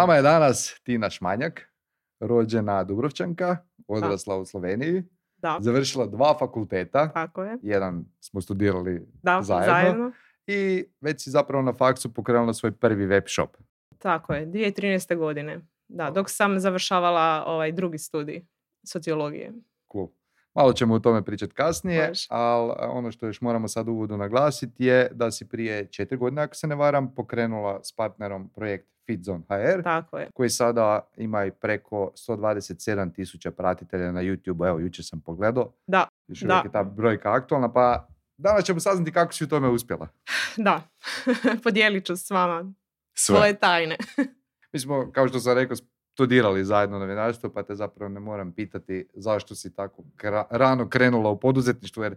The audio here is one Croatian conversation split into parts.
nama je danas Tina Šmanjak, rođena Dubrovčanka, odrasla u Sloveniji, Da, završila dva fakulteta, tako je. jedan smo studirali Da, zajedno, zajedno. i već si zapravo na faksu pokrenula svoj prvi web shop. Tako je, 2013. godine. Da, dok sam završavala ovaj drugi studij sociologije. Malo ćemo o tome pričati kasnije, Može. ali ono što još moramo sad uvodu naglasiti je da si prije četiri godine, ako se ne varam, pokrenula s partnerom projekt FitZone HR, Tako je. koji sada ima i preko 127 tisuća pratitelja na YouTube. Evo, jučer sam pogledao. Da, Još Da. uvijek je ta brojka aktualna, pa danas ćemo saznati kako si u tome uspjela. da. Podijelit ću s vama Sve. svoje tajne. Mi smo, kao što sam rekao, studirali zajedno novinarstvo, pa te zapravo ne moram pitati zašto si tako kra- rano krenula u poduzetništvu, jer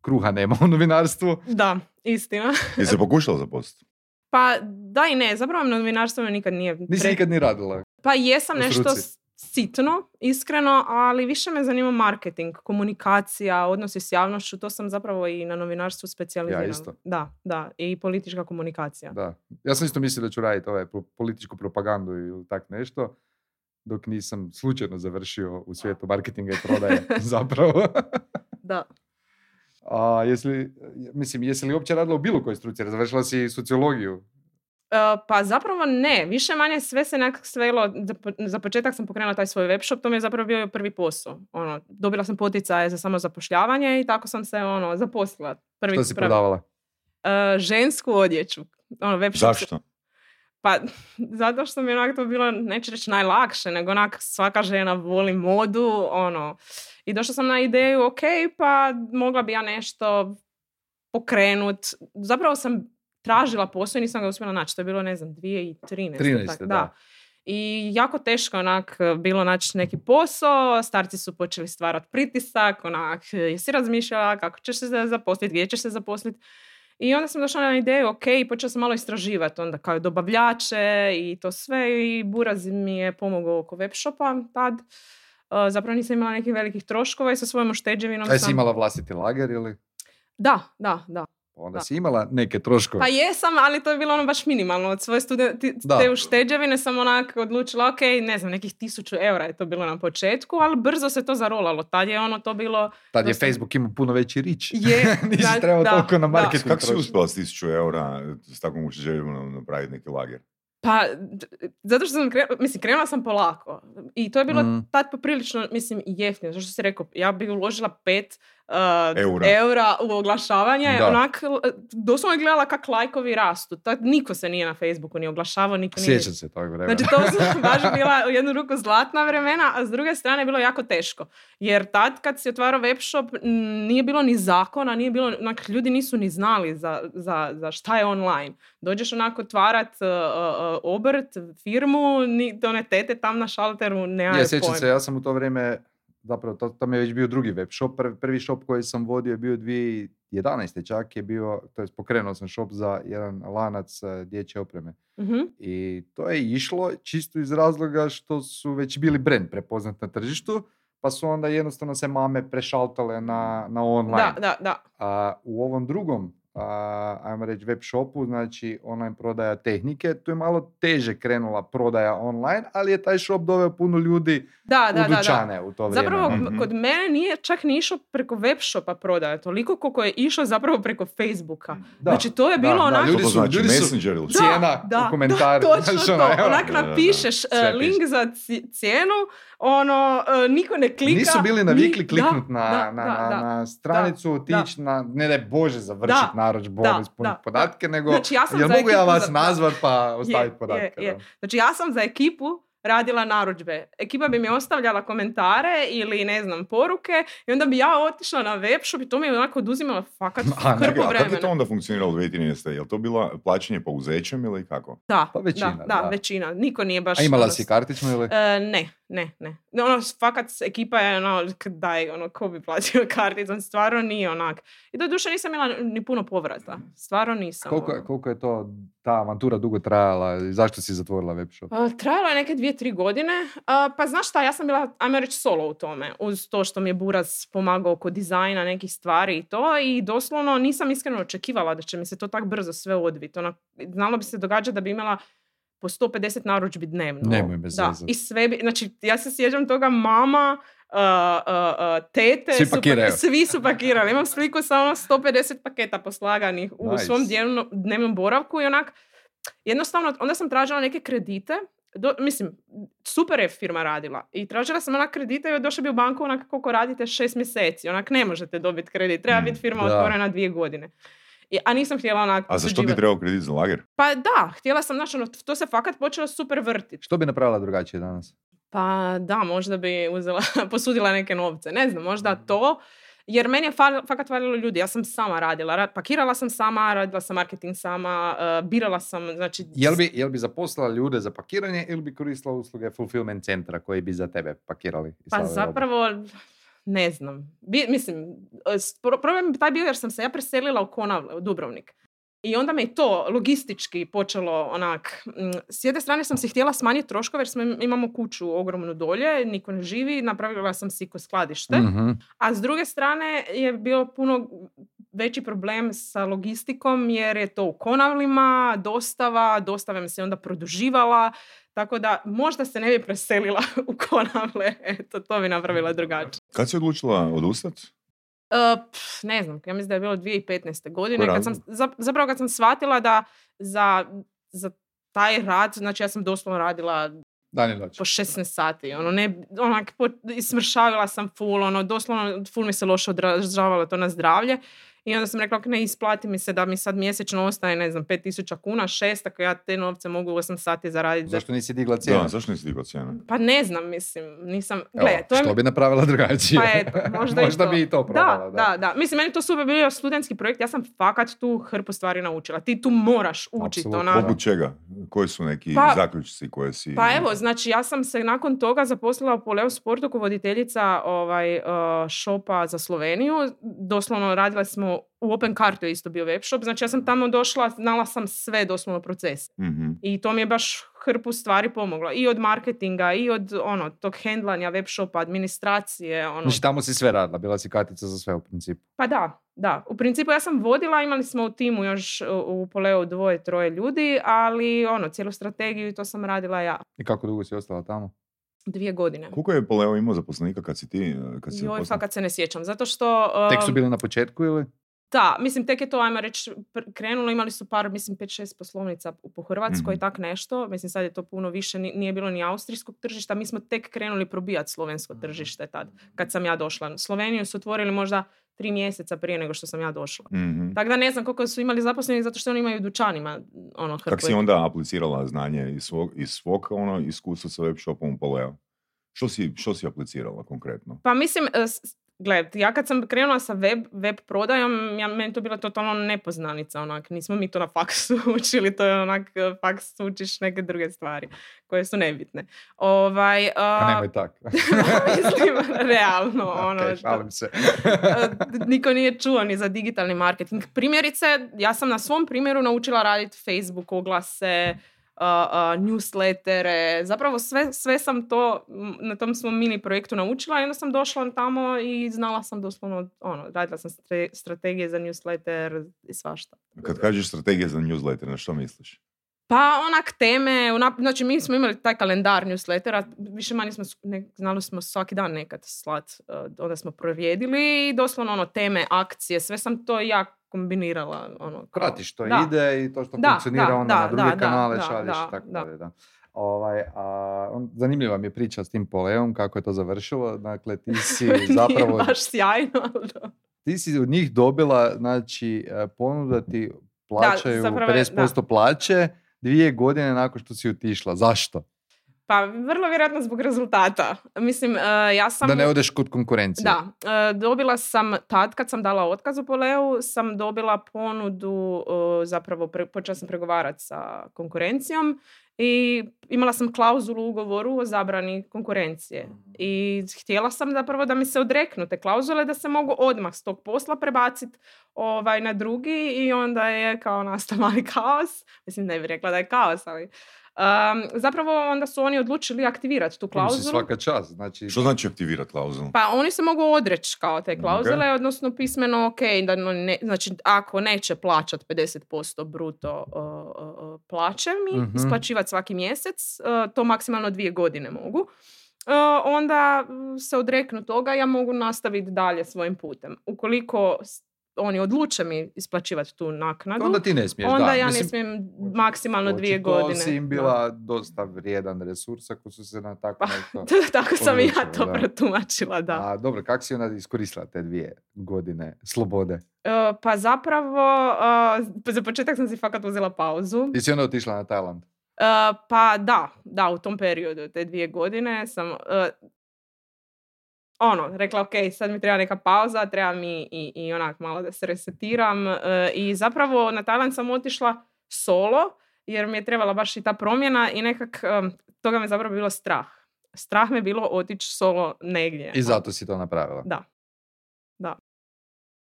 kruha nema u novinarstvu. Da, istina. Jesi se pokušala zaposliti? Pa da i ne, zapravo novinarstvo me nikad nije... Nisi pre- nikad ni radila. Pa jesam nešto sitno, iskreno, ali više me zanima marketing, komunikacija, odnosi s javnošću, to sam zapravo i na novinarstvu specijalizirala. isto. Da, da, i politička komunikacija. Da. Ja sam isto mislio da ću raditi ovaj, po- političku propagandu ili tak nešto, dok nisam slučajno završio u svijetu marketinga i prodaje zapravo. Da. A jesi li, mislim, jesi li uopće radila u bilo kojoj struci? Završila si sociologiju. E, pa zapravo ne, više manje sve se nekak svelo, za, po- za početak sam pokrenula taj svoj web shop, to mi je zapravo bio prvi posao. Ono, dobila sam poticaje za samozapošljavanje i tako sam se ono, zaposlila. Prvi, Što si prvi- prodavala? E, žensku odjeću. Ono, web shop se- Zašto? Pa, zato što mi je onak to bilo, neću reći najlakše, nego onak svaka žena voli modu, ono. I došla sam na ideju, ok, pa mogla bi ja nešto pokrenut. Zapravo sam tražila posao i nisam ga uspjela naći. To je bilo, ne znam, 2013. 13. tak, da. I jako teško onak bilo naći neki posao, starci su počeli stvarati pritisak, onak, jesi razmišljala kako ćeš se zaposliti, gdje ćeš se zaposliti. I onda sam došla na ideju, ok, počela sam malo istraživati onda kao dobavljače i to sve i Buraz mi je pomogao oko web shopa tad. Uh, zapravo nisam imala nekih velikih troškova i sa svojom ušteđevinom A jesi sam... imala vlastiti lager ili? Da, da, da. Onda Da. si imala neke troškove. Pa jesam, ali to je bilo ono baš minimalno. Od svoje studenti, Da. te ušteđevine sam onak odlučila, ok, ne znam, nekih tisuću eura je to bilo na početku, ali brzo se to zarolalo. Tad je ono to bilo... Tad je dosta- Facebook imao puno veći rič. Je, Nisi da, trebao da, toliko na da. marketing Kako si uspjela s 1000 eura s takvom ušteđevinom napraviti neki lager? Pa, zato što sam krenula, mislim, krenula sam polako. I to je bilo Mm. tad poprilično, mislim, jeftino. Zašto si rekao, ja bih uložila pet uh, Eura. eura u oglašavanje. Da. Onak, doslovno je gledala kak lajkovi rastu. Tad niko se nije na Facebooku ni oglašavao, niko nije... Sjećam se tog vremena. Znači, to su baš bila u jednu ruku zlatna vremena, a s druge strane je bilo jako teško. Jer tad kad si otvarao web shop, nije bilo ni zakona, nije bilo, onak, ljudi nisu ni znali za, za, za šta je online. Dođeš onako otvarat uh, uh, obrt, firmu, ni, one tete tam na šalteru Je, sjećam pojma. se, ja sam u to vrijeme, zapravo to, to mi je već bio drugi web shop, prvi, prvi shop koji sam vodio je bio 2011. čak je bio, to jest pokrenuo sam shop za jedan lanac eh, dječje opreme. Mhm. I to je išlo čisto iz razloga što su već bili brand prepoznat na tržištu, pa su onda jednostavno se mame prešaltale na, na online. Da, da, da. A u ovom drugom, a, ajmo reći, web shopu, znači online prodaja tehnike, tu je malo teže krenula prodaja online, ali je taj shop doveo puno ljudi Da, da, u da, da. dućane u to vrijeme. Zapravo. Mhm. kod mene nije čak ni išao preko web shopa prodaja, toliko koliko je išao zapravo preko Facebooka. Da, Znači, to je da, bilo da, onako... ljudi su- znači ljudi su- Messenger ili Da, cijena da, u komentarima. Da, točno Znaš, ono, to. evo. Onak Da, da, da. napišeš Sve link piše. za ci- cijenu, ono, e, niko ne klika. Nisu bili navikli Ni- kliknut da, na, da, na, da, na, da. na stranicu, da. tić na, ne daj Bože, završiti Da, narudžbu, da, ono, ispuniti da, podatke, nego Znači, ja sam jel mogu ja vas za- nazvat pa Je, ostaviti podatke? je, je. Znači, ja sam za ekipu radila narudžbe. Ekipa bi mi ostavljala komentare ili, ne znam, poruke i onda bi ja otišla na web shop i to mi je onako oduzimalo fakat A, hrpu Čekaj, a kako je to vremena. onda funkcioniralo u 2013. Je li to bila plaćanje pouzećem ili kako? Da, Pa većina, da, da, da. većina. Niko nije baš... A imala si kartičnu ili? E, ne, ne, ne. Ono, fakat ekipa je ono, daj, ono, ko bi platio karticom, stvarno nije onak. I do duše nisam imala ni puno povrata. Stvarno nisam. Koliko, ono. koliko je to ta avantura dugo trajala i zašto si zatvorila web shop? A, Trajalo je neke dvije, tri godine. A, pa znaš šta, ja sam bila, ajmo reći, solo u tome. Uz to što mi je Buraz pomagao oko dizajna nekih stvari i to. I doslovno nisam iskreno očekivala da će mi se to tak brzo sve odviti. Ono, znalo bi se događati da bi imala po 150 narudžbi dnevno. Nemoj me da. I sve bi, znači ja se sjećam toga mama, uh, uh, uh, tete, Svi su pa- svi su pakirali. Imam sliku sa ono 150 paketa poslaganih u Nice. svom dnevno- dnevnom boravku i onak, jednostavno, onda sam tražila neke kredite, do, mislim, super je firma radila. I tražila sam onak kredite i došla bi u banku onak koliko radite šest mjeseci. Onak ne možete dobiti kredit. Treba Mm, biti firma da. otvorena dvije godine. I, a nisam htjela onak... A za što ti trebao kredit za lager? Pa da, htjela sam, znači, ono, to se fakat počelo super vrtiti. Što bi napravila drugačije danas? Pa da, možda bi uzela, posudila neke novce. Ne znam, možda to. Jer meni je fal, fakat falilo ljudi. Ja sam sama radila. Ra- Pakirala sam sama, radila sam marketing sama, eh, birala sam, znači... Jel bi, jel bi zaposlila ljude za pakiranje ili bi koristila usluge fulfillment centra koji bi za tebe pakirali? i Pa robu? Ne znam. Bi, mislim, e, problem bi taj bio jer sam se ja preselila u Konavle, u Dubrovnik. I onda me i to logistički počelo onak, mm, s jedne strane sam si htjela smanjiti troškove jer smo, im- imamo kuću ogromnu dolje, niko ne živi, napravila sam si ko skladište. Mhm. A s druge strane je bio puno veći problem sa logistikom jer je to u konavlima, dostava, dostava mi se onda produživala, tako da možda se ne bi preselila u konavle, eto, to bi napravila drugačije. Kad si odlučila odustat? E, pf, ne znam, ja mislim da je bilo 2015. godine, kad sam, zapravo kad sam shvatila da za, za taj rad, znači ja sam doslovno radila Dan po 16 sati, ono, ne, onak, po, ismršavila sam full, ono, doslovno, full mi se loše odražavalo to na zdravlje. I onda sam rekla, "Ok, ne isplati mi se da mi sad mjesečno ostaje, ne znam, 5000 kuna, šest, ako ja te novce mogu 8 sati zaraditi. za- Zašto nisi digla cijenu? Da, zašto nisi digla cijenu? Pa ne znam, mislim, nisam, Evo, gle, to je... što bi napravila drugačije? Pa eto, možda, i to. bi i to probala. Da, da, da. Mislim, meni to super bio studentski projekt, ja sam fakat tu hrpu stvari naučila. Ti tu moraš učiti. Poput čega? Koji su neki Pa- zaključci koje si... Pa evo, znači ja sam se nakon toga zaposlila u Poleo Sportu kao voditeljica ovaj, uh, šopa za Sloveniju. Doslovno radila smo, u Open Kartu je isto bio web shop, znači ja sam tamo došla, znala sam sve doslovno procese. Mhm. I to mi je baš hrpu stvari pomoglo. I od marketinga, i od ono, tog hendlanja web shopa, administracije. Ono. Znači tamo si sve radila, bila si katica za sve u principu. Pa da, da. U principu ja sam vodila, imali smo u timu još u, Poleo dvoje, troje ljudi, ali ono, cijelu strategiju i to sam radila ja. I kako dugo si ostala tamo? Dvije godine. Koliko je Poleo imao zaposlenika kad si ti... Kad si Joj, fakat se ne sjećam. Zato što... Tek su um, bili na početku ili? Da, mislim, tek je to, ajmo reći, krenulo. Imali su par, mislim, 5-6 poslovnica po- Hrvatskoj, Mhm. tak nešto. Mislim, sad je to puno više, ni- nije bilo ni austrijskog tržišta. Mi smo tek krenuli probijati slovensko tržište tad, kad sam ja došla. Sloveniju su otvorili možda tri mjeseca prije nego što sam ja došla. Mhm. Tako da ne znam koliko su imali zaposlenih, zato što oni imaju u dućanima ono, Kako si onda aplicirala znanje iz svog, iz svog ono, iskustva sa web shopom u Poleo? Što si, što si aplicirala konkretno? Pa mislim, gled, ja kad sam krenula sa web, web prodajom, ja, meni to bila totalno nepoznanica, onak, nismo mi to na faksu učili, to je onak, e, faks učiš neke druge stvari koje su nebitne. Ovaj, Pa a, nemoj tako. mislim, realno, ono, Ok, što- šalim se. e, niko nije čuo ni za digitalni marketing. Primjerice, ja sam na svom primjeru naučila raditi Facebook oglase, uh, uh, newslettere, zapravo sve, sve sam to na tom svom mini projektu naučila i onda sam došla tamo i znala sam doslovno, ono, radila sam strategije za newsletter i svašta. Kad kažeš strategija za newsletter, na što misliš? Pa onak teme, onak, znači mi smo imali taj kalendar newslettera, više manje smo, ne, znali smo svaki dan nekad slat, eh, onda smo prorijedili i doslovno ono teme, akcije, sve sam to ja kombinirala. Ono, kao- Pratiš to Da. ide i to što Da, funkcionira da, onda da, na druge da, da, kanale da, šalješ da, i tako da. dalje. Da. Ovaj, a, on, zanimljiva mi je priča s tim Poleom, kako je to završilo. Dakle, ti si zapravo, Nije baš sjajno, ti si od njih dobila, znači, e, ponudu da ti plaćaju zapravo je- 50% plaće dvije godine nakon što si otišla. Zašto? Pa vrlo vjerojatno zbog rezultata. Mislim, eh, ja sam... Da ne odeš kod konkurencije. Da, e, dobila sam tad kad sam dala otkaz u Poleu, sam dobila ponudu, e, zapravo počela sam pregovarati sa konkurencijom i imala sam klauzulu u ugovoru o zabrani konkurencije. I htjela sam zapravo da mi se odreknu te klauzule, da se mogu odmah s tog posla prebaciti ovaj, na drugi i onda je kao nastao mali kaos. Mislim, ne bih rekla da je kaos, ali Um, zapravo onda su oni odlučili aktivirati tu To mislim, klauzulu. svaka čast. Znači, Što znači aktivirati klauzulu? Pa oni se mogu odreći kao te klauzule, odnosno pismeno ok, da no ne, znači ako neće plaćat 50% bruto uh, uh, plaće mi, Mhm. isplaćivati svaki mjesec, uh, to maksimalno dvije godine mogu, uh, onda se odreknu toga, ja mogu nastaviti dalje svojim putem. Ukoliko oni odluče mi isplaćivati tu naknadu, onda ti ne smiješ, onda da. ja Mislim, ne smijem maksimalno dvije očito godine. si im Da. bila dosta vrijedan resurs ako su se na tako Pa, nešto... Tako sam i ja to da. protumačila, da. A dobro, kako si onda iskoristila te dvije godine slobode? E, Pa zapravo, e, za početak sam si fakat uzela pauzu. Ti si onda otišla na Tajland? E, Pa da, da, u tom periodu, te dvije godine sam, e, ono, rekla ok, sad mi treba neka pauza, treba mi i, i onak malo da se resetiram e, i zapravo na Tajland sam otišla solo jer mi je trebala baš i ta promjena i nekak e, toga me zapravo bilo strah. Strah me bilo otići solo negdje. I zato si to napravila. Da. Da.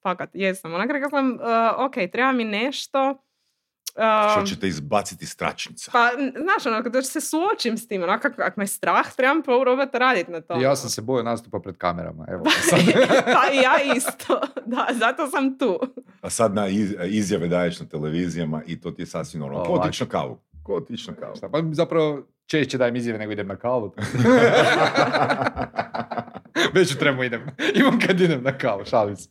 Fakat, jesam. Onak rekla sam, uh, ok, treba mi nešto. Uh, Što će te izbaciti iz tračnica? Pa, znaš, ono, da se suočim s tim, onak, ako, ako me strah, trebam probati raditi na to. Ja sam se bojao nastupa pred kamerama. Evo, sad. pa i ja isto. Da, zato sam tu. A sad na iz- izjave daješ na televizijama i to ti je sasvim normalno. Ko na kavu? Ko otići na kavu? Pa zapravo češće dajem izjave nego idem na kavu. Već tremu idem. Imam kad idem na kavu, šalim se.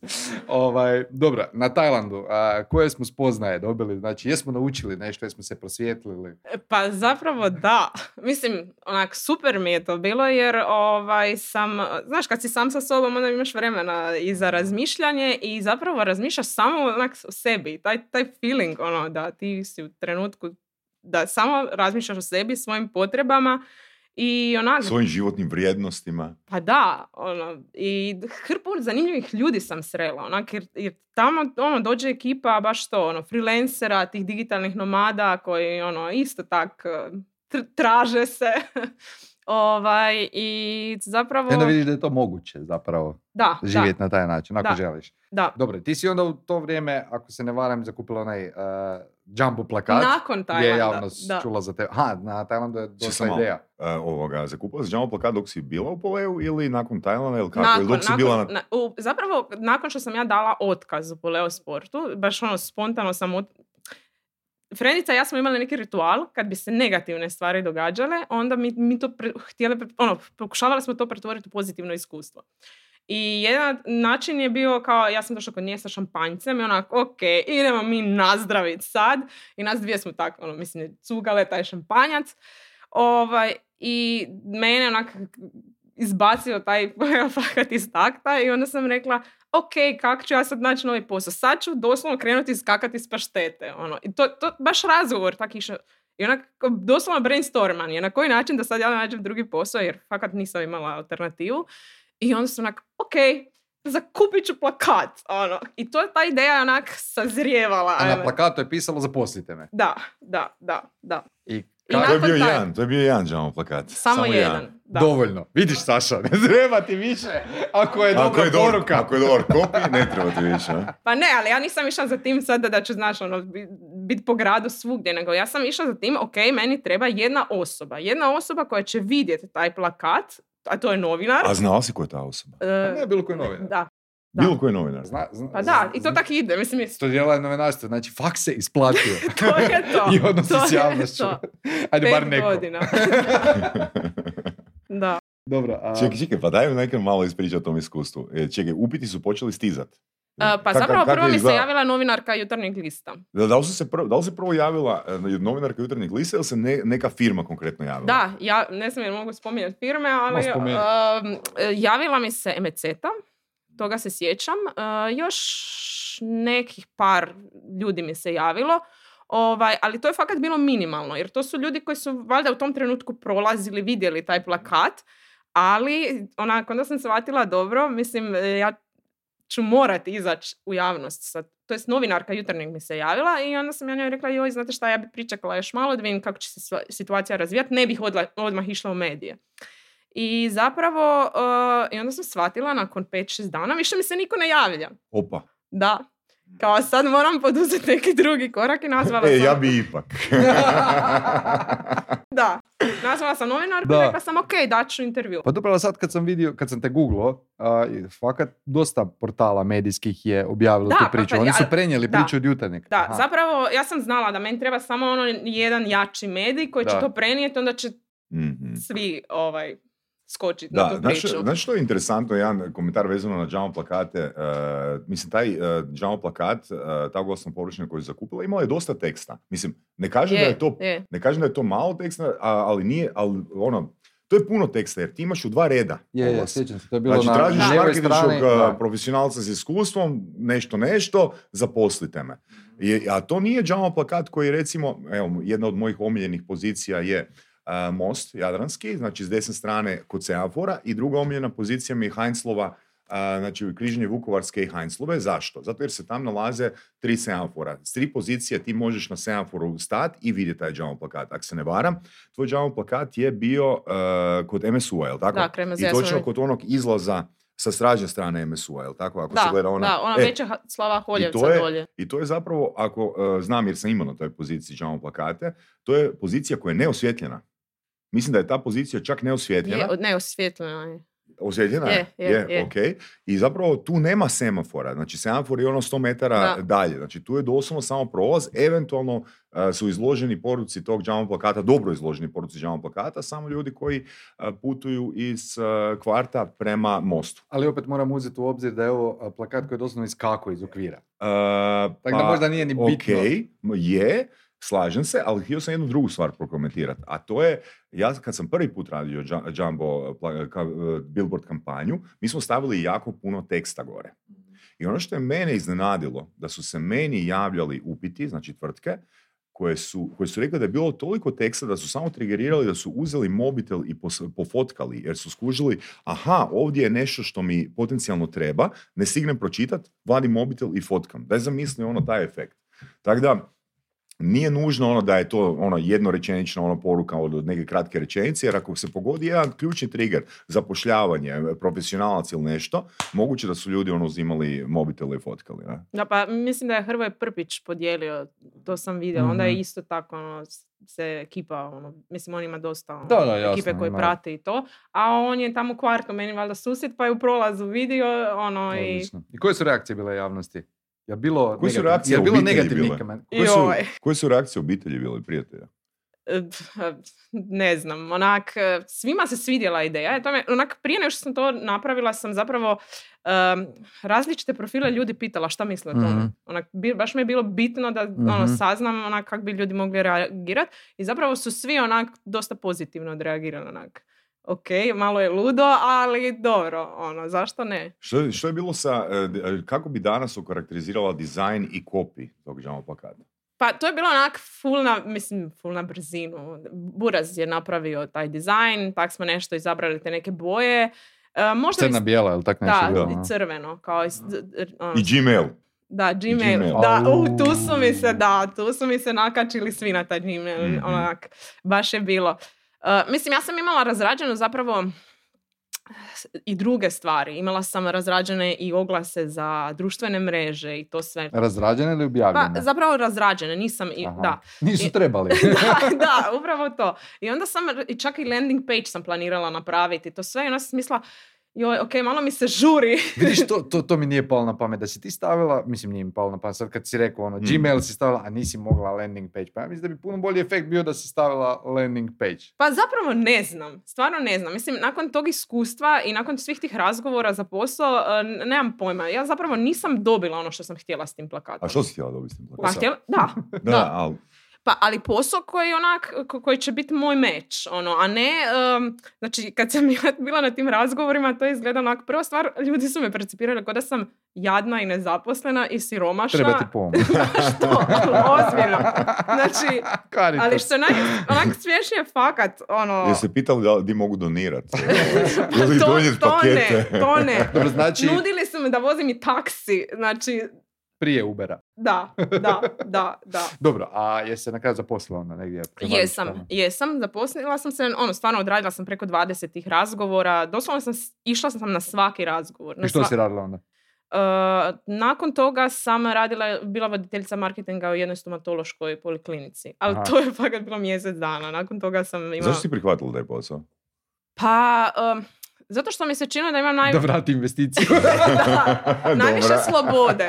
Ovaj, dobro, na Tajlandu, a, koje smo spoznaje dobili? Znači, jesmo naučili nešto, jesmo se prosvjetlili? Pa zapravo da. Mislim, onak, super mi je to bilo jer ovaj, sam, znaš, kad si sam sa sobom, onda imaš vremena i za razmišljanje i zapravo razmišljaš samo onak o sebi. Taj, taj feeling, ono, da ti si u trenutku da samo razmišljaš o sebi, svojim potrebama i onak, Svojim životnim vrijednostima. pa da, ono, i hrpu zanimljivih ljudi sam srela, onak, jer, jer tamo, ono, dođe ekipa, baš to, ono, freelancera, tih digitalnih nomada koji, ono, isto tak eh, tr- traže se, ovaj, i zapravo, I onda vidiš da je to moguće zapravo, da, živjeti na taj način, ako Da. želiš. da, da. Dobro, ti si onda u to vrijeme, ako se ne varam, zakupila onaj uh, jumbo plakat. Nakon Gdje je Tajlanda, javnost da. čula za te. Aha, na Tajlandu je došla ideja. E, ovoga, zakupila si džamo plakat dok si bila u Poleu ili nakon Tajlanda ili kako? Nakon, Ili dok si nakon- bila na... na- u- zapravo, nakon što sam ja dala otkaz u Poleo sportu, baš ono spontano sam ot... Frenica i ja smo imali neki ritual, kad bi se negativne stvari događale, onda mi, mi to pre, htjeli, ono, pokušavali smo to pretvoriti u pozitivno iskustvo. I jedan način je bio kao, ja sam došla kod nje sa šampanjcem i onak, ok, idemo mi nazdravit sad. I nas dvije smo tako, ono, mislim, cugale taj šampanjac. Ovaj, I mene onak izbacio taj fakat iz takta i onda sam rekla, ok, kako ću ja sad naći novi posao? Sad ću doslovno krenuti skakati iz paštete. Ono. I to, to baš razgovor tak išao. I onak, doslovno brainstormanje, na koji način da sad ja nađem drugi posao, jer fakat nisam imala alternativu. I onda sam onak, ok, zakupit ću plakat. Ono. I to je ta ideja onak sazrijevala. A na plakatu je pisalo zaposlite me. Da, da, da, da. I ka- To je bio taj- jedan, to je bio jedan džamo plakat. Samo, jedan. Da. Dovoljno. Vidiš, Saša, ne treba ti više. Ako je dobra Ako je dobar, poruka. ako je dobar kopi, ne treba ti više. Pa ne, ali ja nisam išla za tim sada da ću, znaš, ono, biti po gradu svugdje, nego ja sam išla za tim, ok, meni treba jedna osoba. Jedna osoba koja će vidjeti taj plakat, a to je novinar. A znala si ko je ta osoba? E, Ne, bilo koji novinar. da, Da. Bilo koji novinar. Zna, zna, pa da, i to tako ide, mislim, je- Studijala je novinarstvo, znači faks se isplatio. to je to. I odnosi to s javnošću. Ajde, Pet bar neko. godina. da. Dobro, a... Čekaj, čekaj, pa daj mi nekaj malo ispričati o tom iskustvu. E, Čekaj, upiti su počeli stizat. E, pa Kak- zapravo kak prvo mi se javila novinarka jutarnjeg lista. Da, da, li su se prvo, da li se prvo javila e, novinarka jutarnjeg lista ili se ne- neka firma konkretno javila? Da, ja ne znam jer mogu spominjati firme, ali um, javila mi se Emeceta, toga se sjećam. Uh, još nekih par ljudi mi se javilo. Ovaj, ali to je fakat bilo minimalno, jer to su ljudi koji su valjda u tom trenutku prolazili, vidjeli taj plakat, ali onako, onda sam shvatila dobro, mislim, e, ja ću morati izaći u javnost. Sa, to jest novinarka jutarnjeg mi se javila i onda sam ja njoj rekla, joj, znate šta, ja bi pričekala još malo da vidim kako će se situacija razvijati, ne bih odla- odmah išla u medije. I zapravo, uh, i onda sam shvatila nakon 5-6 dana, više mi se niko ne javlja. Opa. Da. Kao sad moram poduzeti neki drugi korak i nazvala E, sam. ja bi ipak. Nazvala sam novinarku Da. i rekla sam ok, daću intervju. Pa dobro, sad kad sam vidio, kad sam te googlao, a, i fakat dosta portala medijskih je objavilo Da, tu pa priču. kad Oni ja- su prenijeli da. priču od jutarnjeg. Da, Aha. zapravo ja sam znala da meni treba samo ono jedan jači medij koji će Da. to prenijeti, onda će Mhm. svi ovaj, skočiti na Da, tu znaš, priču. znaš što je interesantno, jedan komentar vezano na Jamo plakate, e, mislim taj uh, Jamo plakat, uh, ta oglasna površina koju je zakupila, imala je dosta teksta. Mislim, ne kažem da je to, je. ne kažem da je to malo teksta, a- ali nije, ali ono, to je puno teksta, jer ti imaš u dva reda. Je, je, sjećam se, to je bilo Znači, na tražiš marketinškog uh, da. profesionalca s iskustvom, nešto, nešto, zaposlite me. Je, a to nije Jamo plakat koji recimo, evo, jedna od mojih omiljenih pozicija je uh, most Jadranski, znači s desne strane kod semafora i druga omiljena pozicija mi je Heinzlova, uh, znači križanje Vukovarske i Heinzlove. Zašto? Zato jer se tam nalaze tri semafora. S tri pozicije ti možeš na semaforu stati i vidjeti taj Jamo plakat. Ako se ne varam, tvoj Jamo plakat je bio uh, kod MSU-a, je li tako? Da, krema I točno kod onog izlaza sa stražnje strane MSU-a, je li tako? Ako se Da, gleda ona... da, ona E, veća slava Holjevca to je- dolje. I to je zapravo, ako uh, znam jer sam imao na toj poziciji Jamo plakate, to je pozicija koja je neosvjetljena. Mislim da je ta pozicija čak neosvjetljena. Je, ne, osvjetljeno je. Osvjetljena Je, je, je. ok. I zapravo tu nema semafora. Znači semafor je ono 100 metara Da. dalje. Znači tu je doslovno samo prolaz. Eventualno uh, su izloženi poruci tog džamo plakata, dobro izloženi poruci džamo plakata, samo ljudi koji uh, putuju iz uh, kvarta prema mostu. Ali opet moram uzeti u obzir da je ovo plakat koji je doslovno iskako iz okvira. Uh, Tako da možda nije ni bitno. Ok, je, slažem se, ali htio sam jednu drugu stvar prokomentirati, a to je, ja kad sam prvi put radio Jumbo eh, billboard kampanju, mi smo stavili jako puno teksta gore. I ono što je mene iznenadilo, da su se meni javljali upiti, znači tvrtke, koje su, koje su rekli da je bilo toliko teksta da su samo triggerirali da su uzeli mobitel i pos- pofotkali, jer su skužili, aha, ovdje je nešto što mi potencijalno treba, ne stignem pročitat, vadim mobitel i fotkam. Daj zamisli ono taj efekt. Tako da, nije nužno ono da je to ono jednorečenična ono poruka od, od neke kratke rečenice, jer ako se pogodi jedan ključni trigger, zapošljavanje, profesionalac ili nešto, moguće da su ljudi ono uzimali mobitele i fotkali. Ne? Da, pa mislim da je Hrvoje Prpić podijelio, to sam vidjela. Onda je Mhm. isto tako ono, se ekipa, ono, mislim on ima dosta ono, Da, da, jasno, ekipe koje ima. prate i to, a on je tamo u kvartu, meni valjda susjed, pa je u prolazu vidio ono i... I koje su reakcije bile javnosti? Je bilo Koje su reakcije je bilo komen- Koje su, Joj. koje su reakcije obitelji bile prijatelja? E, ne znam, onak, e, svima se svidjela ideja. E, To me, onak, prije nego što sam to napravila, sam zapravo em, različite profile ljudi pitala šta misle o tome. Mhm. Onak, bi- baš mi je bilo bitno da ono, Mhm. saznam onak, kako bi ljudi mogli reagirati. I zapravo su svi onak dosta pozitivno odreagirali. Onak. Ok, malo je ludo, ali dobro, ono, zašto ne? Što, je- što je bilo sa, d- eh, kako bi danas okarakterizirala dizajn i kopi tog Jamo plakata? Pa to je bilo onak full na, mislim, full na brzinu. Buraz je napravio taj dizajn, tak smo nešto izabrali te neke boje. E, možda bi- Crna bijela, ili tak nešto da, bilo? i crveno, kao i, ono, I Gmail. da, Gmail. Gmail. Da, u, tu su mi se, da, tu su mi se nakačili svi na taj Gmail, Mhm. onak, baš je bilo. E, mislim, ja sam imala razrađeno zapravo s- i druge stvari. Imala sam razrađene i oglase za društvene mreže i to sve. Razrađene ili Pa, objavljene? zapravo razrađene, nisam, i, Aha. da. Nisu trebali. da, da, upravo to. I onda sam, čak i landing page sam planirala napraviti, to sve i onda sam mislila, joj, ok, malo mi se žuri. Vidiš, to, to, to mi nije palo na pamet. Da si ti stavila, mislim nije mi palo na pamet, sad kad si rekao ono, Mm. Gmail si stavila, a nisi mogla landing page. Pa ja mislim da bi puno bolji efekt bio da si stavila landing page. Pa zapravo ne znam, stvarno ne znam. Mislim, nakon tog iskustva i nakon svih tih razgovora za posao, e, n- nemam pojma. Ja zapravo nisam dobila ono što sam htjela s tim plakatom. A što si htjela dobiti s tim Pa plakatom? htjela, da, Da, da. ali Pa, ali posao koji je onak, ko- koji će biti moj meč, ono, a ne, em, znači, kad sam ja bila na tim razgovorima, to je izgleda onak, prva stvar, ljudi su me percipirali kao da sam jadna i nezaposlena i siromašna. Treba ti pomoć. Što? Ozbiljno. Znači, Caritas. ali što je naj, onak smiješnije fakat, ono... jesi se pitali da di mogu donirati? Pa to, to ne, to ne. Dobro, znači Nudili su mi da vozim i taksi, znači, prije Ubera. da, da, da, da. Dobro, a jesi se na kraju zaposlila onda negdje? Jesam, Tamo? jesam, zaposlila sam se, ono, stvarno odradila sam preko 20 tih razgovora, doslovno sam, išla sam na svaki razgovor. Na I što sva- si radila onda? nakon toga sam radila, bila voditeljica marketinga u jednoj stomatološkoj poliklinici. Ali Aha. to je fakat bilo mjesec dana. Nakon toga sam imala... Zašto si prihvatila taj posao? Pa, um, zato što mi se činilo da imam naj... Da vrati investiciju. da, najviše Dobra. slobode.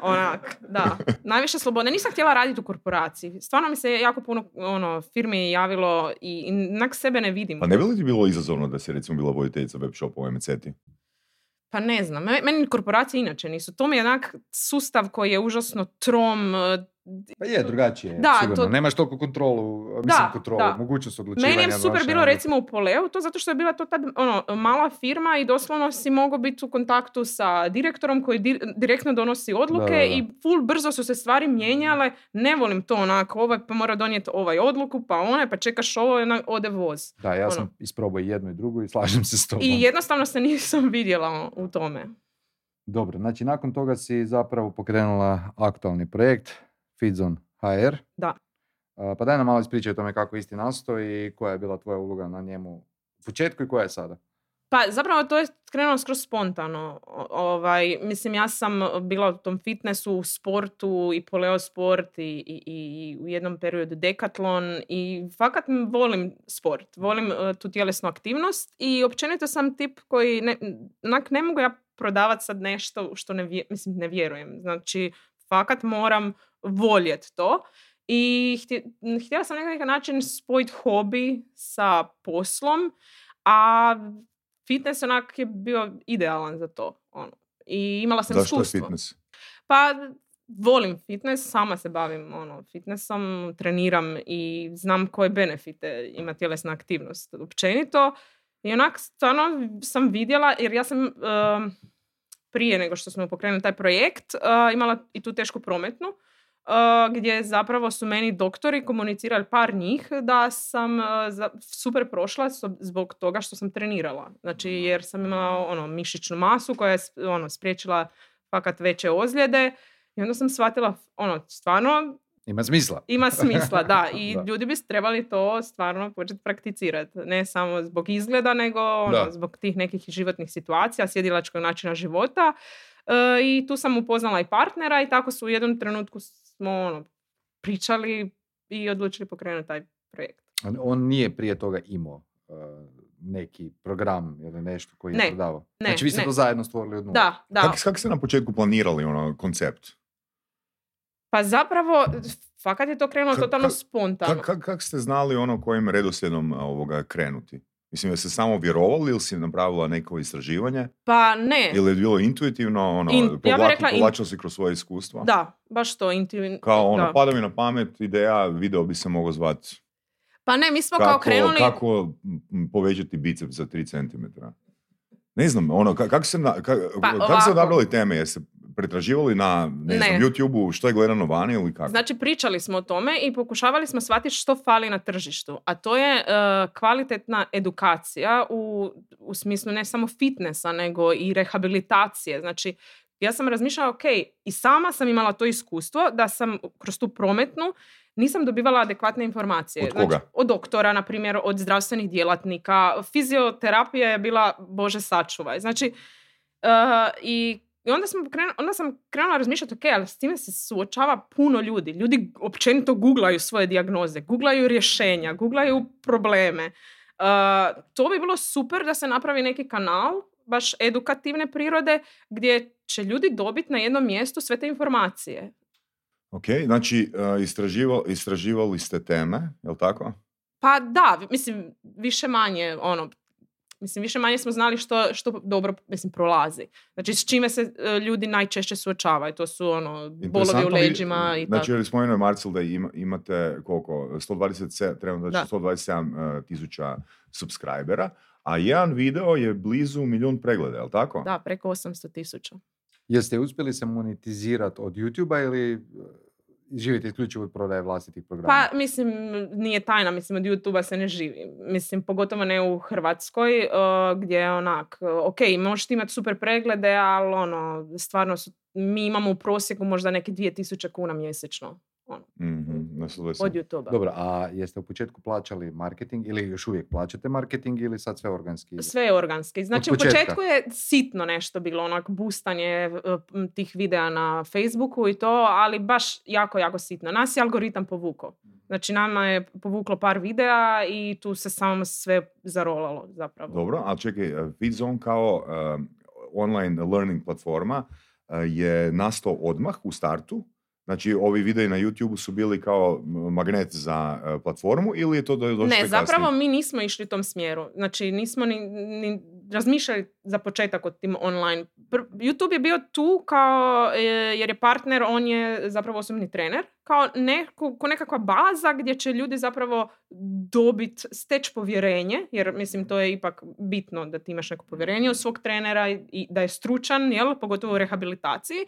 Onak, da. Najviše slobode. Nisam htjela raditi u korporaciji. Stvarno mi se jako puno ono, firmi javilo i, i sebe ne vidim. Pa ne bi li ti bilo izazovno da si recimo bila voditeljica web shopa u MCT? Pa ne znam, Me- meni korporacije inače nisu. To mi je onak sustav koji je užasno trom. Pa je, drugačije. Da, sigurno. to- Nemaš toliko kontrolu, mislim Da, kontrolu, da. mogućnost odlučivanja. Meni je super baš, bilo recimo u Poleu, to zato što je bila to tad ono, mala firma i doslovno si mogao biti u kontaktu sa direktorom koji di- direktno donosi odluke Da, da, da. i full brzo su se stvari mijenjale. Ne volim to onako, ovaj pa mora donijeti ovaj odluku, pa onaj, pa čekaš ovo i ode voz. Da, ja ono. sam isprobao i jedno i drugo i slažem se s tobom. I jednostavno se nisam vidjela u tome. Dobro, znači nakon toga si zapravo pokrenula aktualni projekt Feedzone HR. Da. A, Pa daj nam malo ispričaj o tome kako isti nastao i koja je bila tvoja uloga na njemu u početku i koja je sada. Pa zapravo to je krenulo skroz spontano. Ovaj, mislim, ja sam bila u tom fitnessu, u sportu i poleo sport i, i, i u jednom periodu dekatlon i fakat volim sport, volim eh, tu tjelesnu aktivnost i općenito sam tip koji, ne, onak, ne mogu ja prodavati sad nešto što ne, vje- mislim, ne vjerujem. Znači, fakat moram voljeti to. I htje- htjela sam na neki način spojiti hobi sa poslom, a fitness onak je bio idealan za to. Ono. I imala sam Zašto je iskustvo. fitness? Pa volim fitness, sama se bavim ono, fitnessom, treniram i znam koje benefite ima tjelesna aktivnost općenito. I onak stvarno sam vidjela, jer ja sam um, prije nego što smo pokrenuli taj projekt uh, imala i tu tešku prometnu uh, gdje zapravo su meni doktori komunicirali par njih da sam za- super prošla zbog toga što sam trenirala. Znači jer sam imala ono mišićnu masu koja je ono spriječila fakat veće ozljede i onda sam shvatila ono stvarno Ima smisla. ima smisla, da. I Da. ljudi bi trebali to stvarno početi prakticirati. Ne samo zbog izgleda, nego ono, zbog tih nekih životnih situacija, sjedilačkog načina života. E, I tu sam upoznala i partnera i tako su u jednom trenutku smo ono, pričali i odlučili pokrenuti taj projekt. On, on nije prije toga imao uh, neki program ili nešto koji je Ne, prodavao. ne, znači vi ste ne. to zajedno stvorili od nule. Da, da. Kako kak ste na početku planirali ono koncept? Pa zapravo, fakat je to krenulo Kak- totalno kak- spontano. Kako kak, kak ste znali ono kojim redoslijedom a, ovoga krenuti? Mislim, jeste samo vjerovali ili si napravila neko istraživanje? Pa ne, Ili je bilo intuitivno, ono, In- ja rekla in- si kroz svoje iskustva? da, baš to. inti- Kao ono, da. pada mi na pamet ideja, video bi se mogao zvati Pa ne, mi smo kao kako, krenuli... kako povećati biceps za 3 cm. Ne znam, ono, ka- kako ste, na, ka- Pa, kako ste odabrali teme? Jeste pretraživali na, ne, Ne. znam, YouTube-u što je gledano vani ili kako? Znači, pričali smo o tome i pokušavali smo shvatiti što fali na tržištu. A to je e, kvalitetna edukacija u, u smislu ne samo fitnessa, nego i rehabilitacije. Znači, ja sam razmišljala, ok, i sama sam imala to iskustvo da sam kroz tu prometnu nisam dobivala adekvatne informacije. Od koga? Znači, od doktora, na primjer, od zdravstvenih djelatnika. Fizioterapija je bila, bože sačuvaj. Znači, e, i i onda, smo krenula, onda sam krenula razmišljati, ok, ali s time se suočava puno ljudi. Ljudi općenito googlaju svoje dijagnoze, googlaju rješenja, googlaju probleme. Uh, to bi bilo super da se napravi neki kanal, baš edukativne prirode, gdje će ljudi dobiti na jednom mjestu sve te informacije. Ok, znači uh, istražival, istraživali ste teme, jel tako? Pa da, mislim, više manje, ono, mislim, više manje smo znali što, što dobro, mislim, prolazi. Znači, s čime se e, ljudi najčešće suočavaju. To su, ono, bolovi u leđima i Znači, tako. jer spomenuo je Marcel da ima, imate koliko? 127, trenutno Da. znači 127 uh, tisuća subscribera, a jedan video je blizu milijun pregleda, jel tako? Da, preko 800 tisuća. Jeste uspjeli se monetizirati od YouTube-a ili živite isključivo od prodaje vlastitih programa? Pa, mislim, nije tajna, mislim, od YouTube-a se ne živi. Mislim, pogotovo ne u Hrvatskoj, uh, gdje je onak, uh, ok, možeš ti imati super preglede, ali ono, stvarno su, mi imamo u prosjeku možda neke 2000 kuna mjesečno. Ono. Mhm, 127. od YouTube-a. Dobro, a jeste u početku plaćali marketing ili još uvijek plaćate marketing ili sad sve organski? Sve je organski. Znači u početku je sitno nešto bilo, onak bustanje e, tih videa na Facebooku i to, ali baš jako, jako sitno. Nas je algoritam povukao. Znači nama je povuklo par videa i tu se samo sve zarolalo zapravo. Dobro, ali čekaj, eh, VidZone kao eh, online learning platforma eh, je nastao odmah u startu. Znači, ovi videi na YouTube su bili kao magnet za eh, platformu ili je to do- došlo Ne, zapravo kasnije? mi nismo išli u tom smjeru. Znači, nismo ni, ni razmišljali za početak o tim online. Pr- YouTube je bio tu kao, e, jer je partner, on je zapravo osobni trener, kao neko, ko nekakva baza gdje će ljudi zapravo dobit, steć povjerenje, jer mislim to je ipak bitno da ti imaš neko povjerenje u svog trenera i, i da je stručan, jel, pogotovo u rehabilitaciji.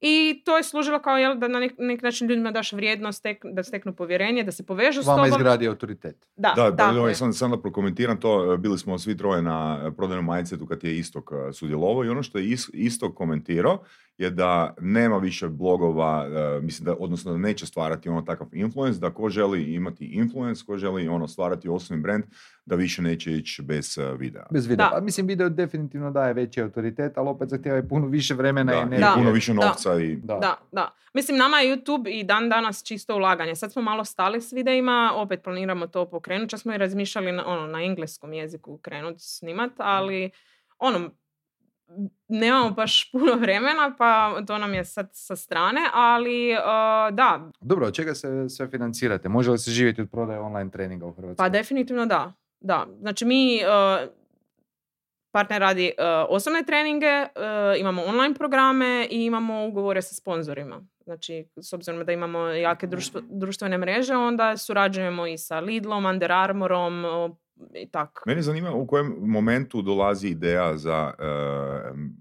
I to je služilo kao jel, da na nek, neki način ljudima daš vrijednost, stek- da steknu povjerenje, da se povežu s Vama tobom. izgradi autoritet. Da, Da, tako da, je. sam, sam da prokomentiram to, bili smo svi troje na e, prodajnom mindsetu kad je Istok sudjelovao i ono što je Is- Istok komentirao je da nema više blogova, e, mislim da, odnosno da neće stvarati ono takav influence, da ko želi imati influence, ko želi ono stvarati osobni brand, da više neće ići bez e, videa. Bez videa. Da. A mislim, video definitivno daje veći autoritet, ali opet zahtjeva i puno više vremena Da, i energije. puno više Da. novca i... Da. Da, da. Mislim, nama je YouTube i dan danas čisto ulaganje. Sad smo malo stali s videima, opet planiramo to pokrenuti. Čak smo i razmišljali na, ono, na engleskom jeziku krenuti snimat, ali ono, nemamo baš puno vremena, pa to nam je sad sa strane, ali uh, da, Dobro, od čega se sve financirate? Može li se živjeti od prodaje online treninga u Hrvatskoj? pa definitivno da. Da, znači mi uh, partner radi uh, osobne treninge, uh, imamo online programe i imamo ugovore sa sponzorima. Znači, s obzirom da imamo jake društvo- društvene mreže, onda surađujemo i sa Lidlom, Under Armourom i tako. Mene zanima u kojem momentu dolazi ideja za e,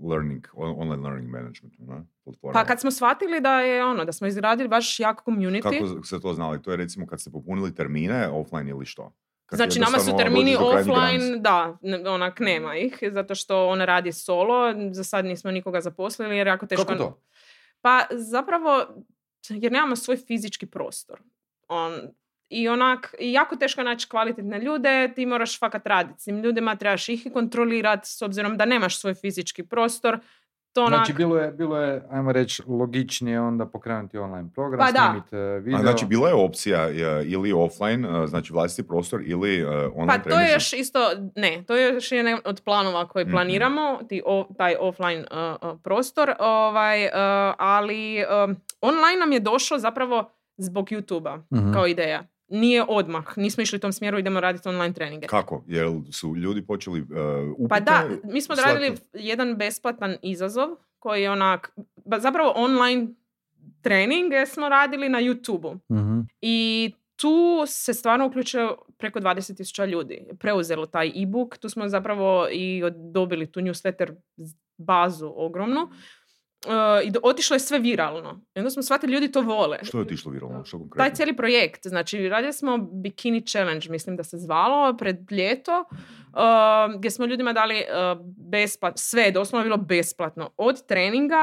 learning, on- online learning management, ne, platforma. Pa kad smo shvatili da je ono, da smo izgradili baš jak community, Kako se to znali? To je recimo kad ste popunili termine, offline ili što? Kad Znači, nama su jednostavno termini offline, da, onak nema ih, zato što on radi solo, za sad nismo nikoga zaposlili jer je jako teško... Kako to? Pa zapravo, jer nemamo svoj fizički prostor. On, I onak, i jako teško je naći kvalitetne ljude, ti moraš fakat raditi s tim ljudima, trebaš ih i kontrolirati, s obzirom da nemaš svoj fizički prostor. To onak, Znači, bilo je, bilo je, ajmo reći, logičnije onda pokrenuti online program, Pa snimiti e, video. A znači, bila je opcija e, ili offline, e, znači vlastiti prostor, ili online Pa to je još isto, ne, to je još jedan od planova koje Mhm. planiramo, ti o- taj offline uh, uh, prostor, ovaj, uh, ali um, online nam je došlo zapravo zbog YouTube-a Mhm. kao ideja. Nije odmah, nismo išli u tom smjeru, idemo raditi online treninge. Kako? Jer su ljudi počeli uh, upite Pa da, mi smo odradili jedan besplatan izazov koji je onak, ba- zapravo online treninge smo radili na YouTube-u. Mhm. I tu se stvarno uključilo preko 20.000 ljudi. Preuzelo taj e-book, tu smo zapravo i dobili tu newsletter bazu ogromnu. E, I do- otišlo je sve viralno. I onda smo shvatili ljudi to vole. Što je otišlo viralno? Što konkretno? Taj cijeli projekt, znači radili smo Bikini Challenge, mislim da se zvalo, pred ljeto, uh, gdje smo ljudima dali uh, besplatno, sve je doslovno bilo besplatno. Od treninga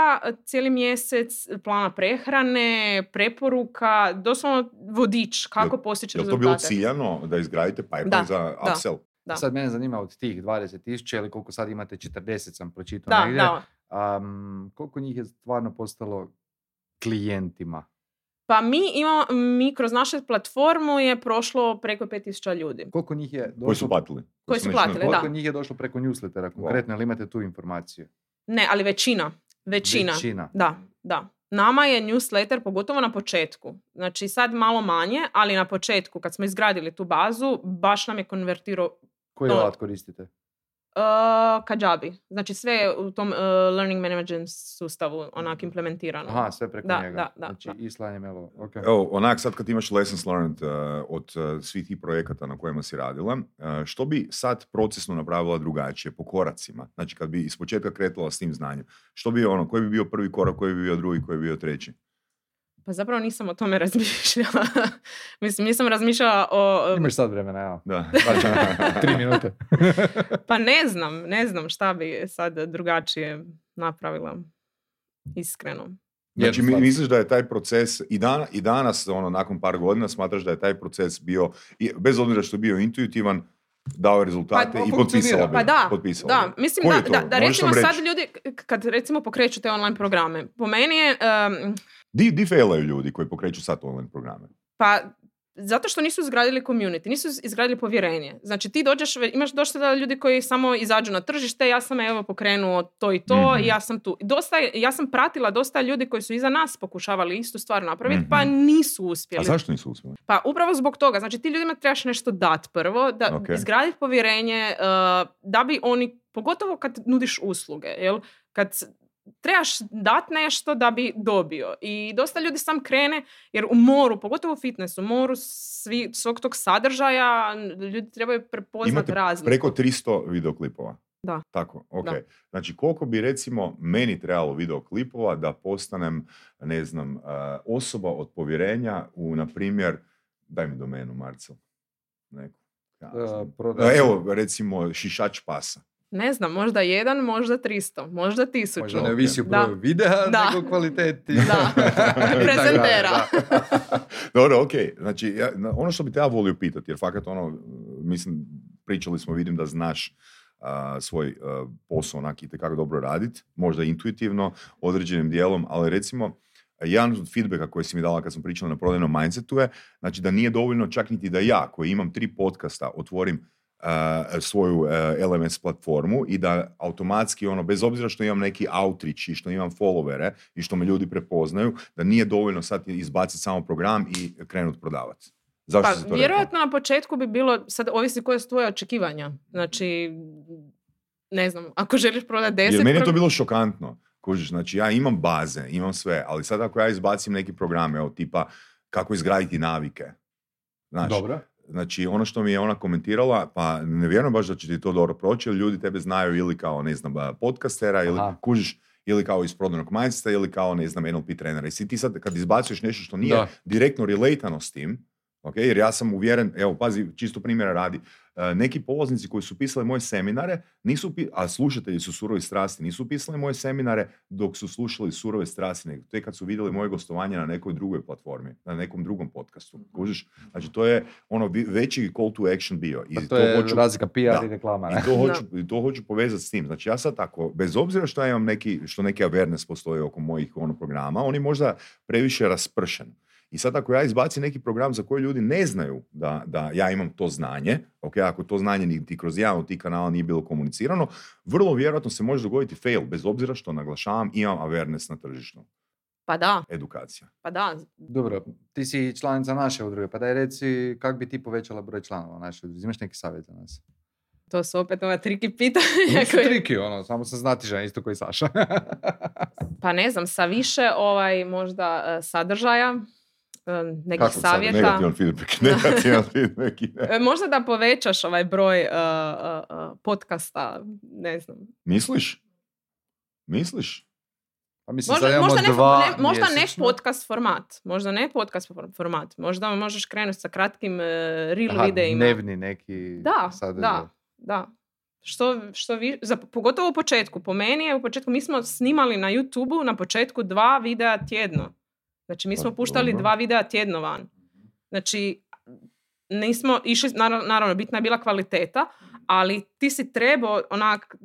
cijeli mjesec, plana prehrane, preporuka, doslovno vodič, kako postići Je li to bilo rezultate. ciljano da izgradite pipeline Da, za da. upsell? Da. Sad mene zanima od tih 20 tisuća ili koliko sad imate 40 sam pročitao Da, negdje. Am, koliko njih je stvarno postalo klijentima? Pa mi imamo, mi kroz našu platformu je prošlo preko 5000 ljudi. Koliko njih je došlo, Koji su platili? Koji su platili, da. koliko njih je došlo preko newslettera konkretno, ili imate tu informaciju? Ne, ali većina. Većina. Većina. Da, da. Nama je newsletter, pogotovo na početku. Znači sad malo manje, ali na početku kad smo izgradili tu bazu, baš nam je konvertirao Koji alat koristite? Uh, Kajabi. Znači sve je u tom uh, learning management sustavu onak implementirano. Aha, sve preko Da, njega. da, da, znači da. i slanje mailova. ok. Evo, onak sad kad imaš lessons learned uh, od uh, svih tih projekata na kojima si radila, uh, što bi sad procesno napravila drugačije, po koracima? Znači kad bi iz početka kretala s tim znanjem, što bi ono, koji bi bio prvi korak, koji bi bio drugi, koji bi bio treći? Pa zapravo nisam o tome razmišljala. Mislim, nisam razmišljala o... um, Imaš sad vremena, evo. Da. Tri minute. Pa ne znam, ne znam šta bi sad drugačije napravila. Iskreno. Znači, mi- misliš da je taj proces i, dan, i danas, ono, nakon par godina, smatraš da je taj proces bio, i, bez obzira što je bio intuitivan, dao rezultate Pa, i funkcionira. potpisala bi. Pa da, potpisala da, bi. mislim da, da, da Možeš recimo sad ljudi, kad recimo pokreću te online programe, po meni je, em, Di, di failaju ljudi koji pokreću sad online programe? pa zato što nisu izgradili community, nisu izgradili povjerenje. Znači ti dođeš, imaš dosta ljudi koji samo izađu na tržište, ja sam evo pokrenuo to i to Mhm. i ja sam tu. Dosta, ja sam pratila dosta ljudi koji su iza nas pokušavali istu stvar napraviti, Mhm. pa nisu A uspjeli. zašto nisu uspjeli? Pa upravo zbog toga, znači ti ljudima trebaš nešto dat prvo, da Ok. izgraditi povjerenje, uh, da bi oni, pogotovo kad nudiš usluge, jel? Kad trebaš dat nešto da bi dobio. I dosta ljudi sam krene, jer u moru, pogotovo u fitnessu, u moru svi, svog tog sadržaja, ljudi trebaju prepoznati Imate razliku. preko 300 videoklipova. Da. Tako, ok. Da. Znači, koliko bi recimo meni trebalo videoklipova da postanem, ne znam, uh, osoba od povjerenja u, na primjer, daj mi domenu, Marcel. Neku. Ja, E, prodaš- Evo, recimo, šišač pasa. Ne znam, možda jedan, možda 300, možda tisuću. Možda ne ovisi Da. broju videa, Da. nego kvaliteti. Da. Prezentera. Dobro, ok. Znači, ja, ono što bi te ja volio pitati, jer fakat ono, mislim, pričali smo, vidim da znaš svoj a, posao onak i kako dobro radit, možda intuitivno, određenim dijelom, ali recimo, jedan od feedbacka koji si mi dala kad sam pričala na prodajnom mindsetu je, znači da nije dovoljno čak niti da ja, koji imam tri podcasta, otvorim svoju LMS platformu i da automatski ono, bez obzira što imam neki outreach i što imam followere i što me ljudi prepoznaju, da nije dovoljno sad izbaciti samo program i krenuti prodavati. Zašto Pa si to vjerojatno na početku bi bilo, sad ovisi koje su tvoje očekivanja. Znači, ne znam, ako želiš prodati rekao? 10... Jer meni je to bilo šokantno. Kužiš, znači ja imam baze, imam sve, ali sad ako ja izbacim neki program, evo tipa kako izgraditi navike. Znaš, Dobro. Znači, ono što mi je ona komentirala, pa ne vjerujem baš da će ti to dobro proći, jer ljudi tebe znaju ili kao, ne znam, podcastera, ili Aha. kužiš, ili kao iz prodajnog mindseta, ili kao, ne znam, NLP trenera. I si ti sad, kad izbacuješ nešto što nije Da. direktno relatano s tim, ok, jer ja sam uvjeren, evo, pazi, čisto primjera radi, e, neki polaznici koji su pisali moje seminare, nisu, a slušatelji su surovi strasti, nisu pisali moje seminare dok su slušali surove strasti, nego tek kad su vidjeli moje gostovanje na nekoj drugoj platformi, na nekom drugom podcastu. Kužiš? Znači, to je ono veći call to action bio. I Pa to je hoću- razlika PR da. i reklama. i ne? to hoću, i to hoću povezati s tim. Znači ja sad tako, bez obzira što ja imam neki, što neki awareness postoji oko mojih ono programa, on je možda previše raspršen. I sad ako ja izbacim neki program za koji ljudi ne znaju da, da ja imam to znanje, ok, ako to znanje niti kroz jedan od tih kanala nije bilo komunicirano, vrlo vjerojatno se može dogoditi fail, bez obzira što naglašavam, imam awareness na tržištu. Pa da, Edukacija. pa da. Dobro, ti si članica naše udruge, pa daj reci kako bi ti povećala broj članova naše udruge. Imaš neki savjet za nas? To su opet ova triki pitanja. Nisu koje- triki, ono, samo sam znatižan, isto koji Saša. Pa ne znam, sa više ovaj možda e, sadržaja, nekih Kako sad? savjeta. Negativan feedback, negativan feedback. E, Možda da povećaš ovaj broj e, e, podcasta, ne znam. Misliš? Misliš? Pa mislim, sad Možda, možda, ne, dva ne- možda ne podcast format. Možda ne podcast for- format. Možda možeš krenuti sa kratkim e, reel Aha, videima. dnevni neki Da, sadržaj. da, da. Što, što vi, za, pogotovo u početku. Po meni je u početku, mi smo snimali na YouTube-u na početku dva videa tjedno. Znači mi smo Pa, puštali dobro. dva videa tjedno van. Znači nismo išli, naravno, naravno bitna je bila kvaliteta, ali ti si trebao onak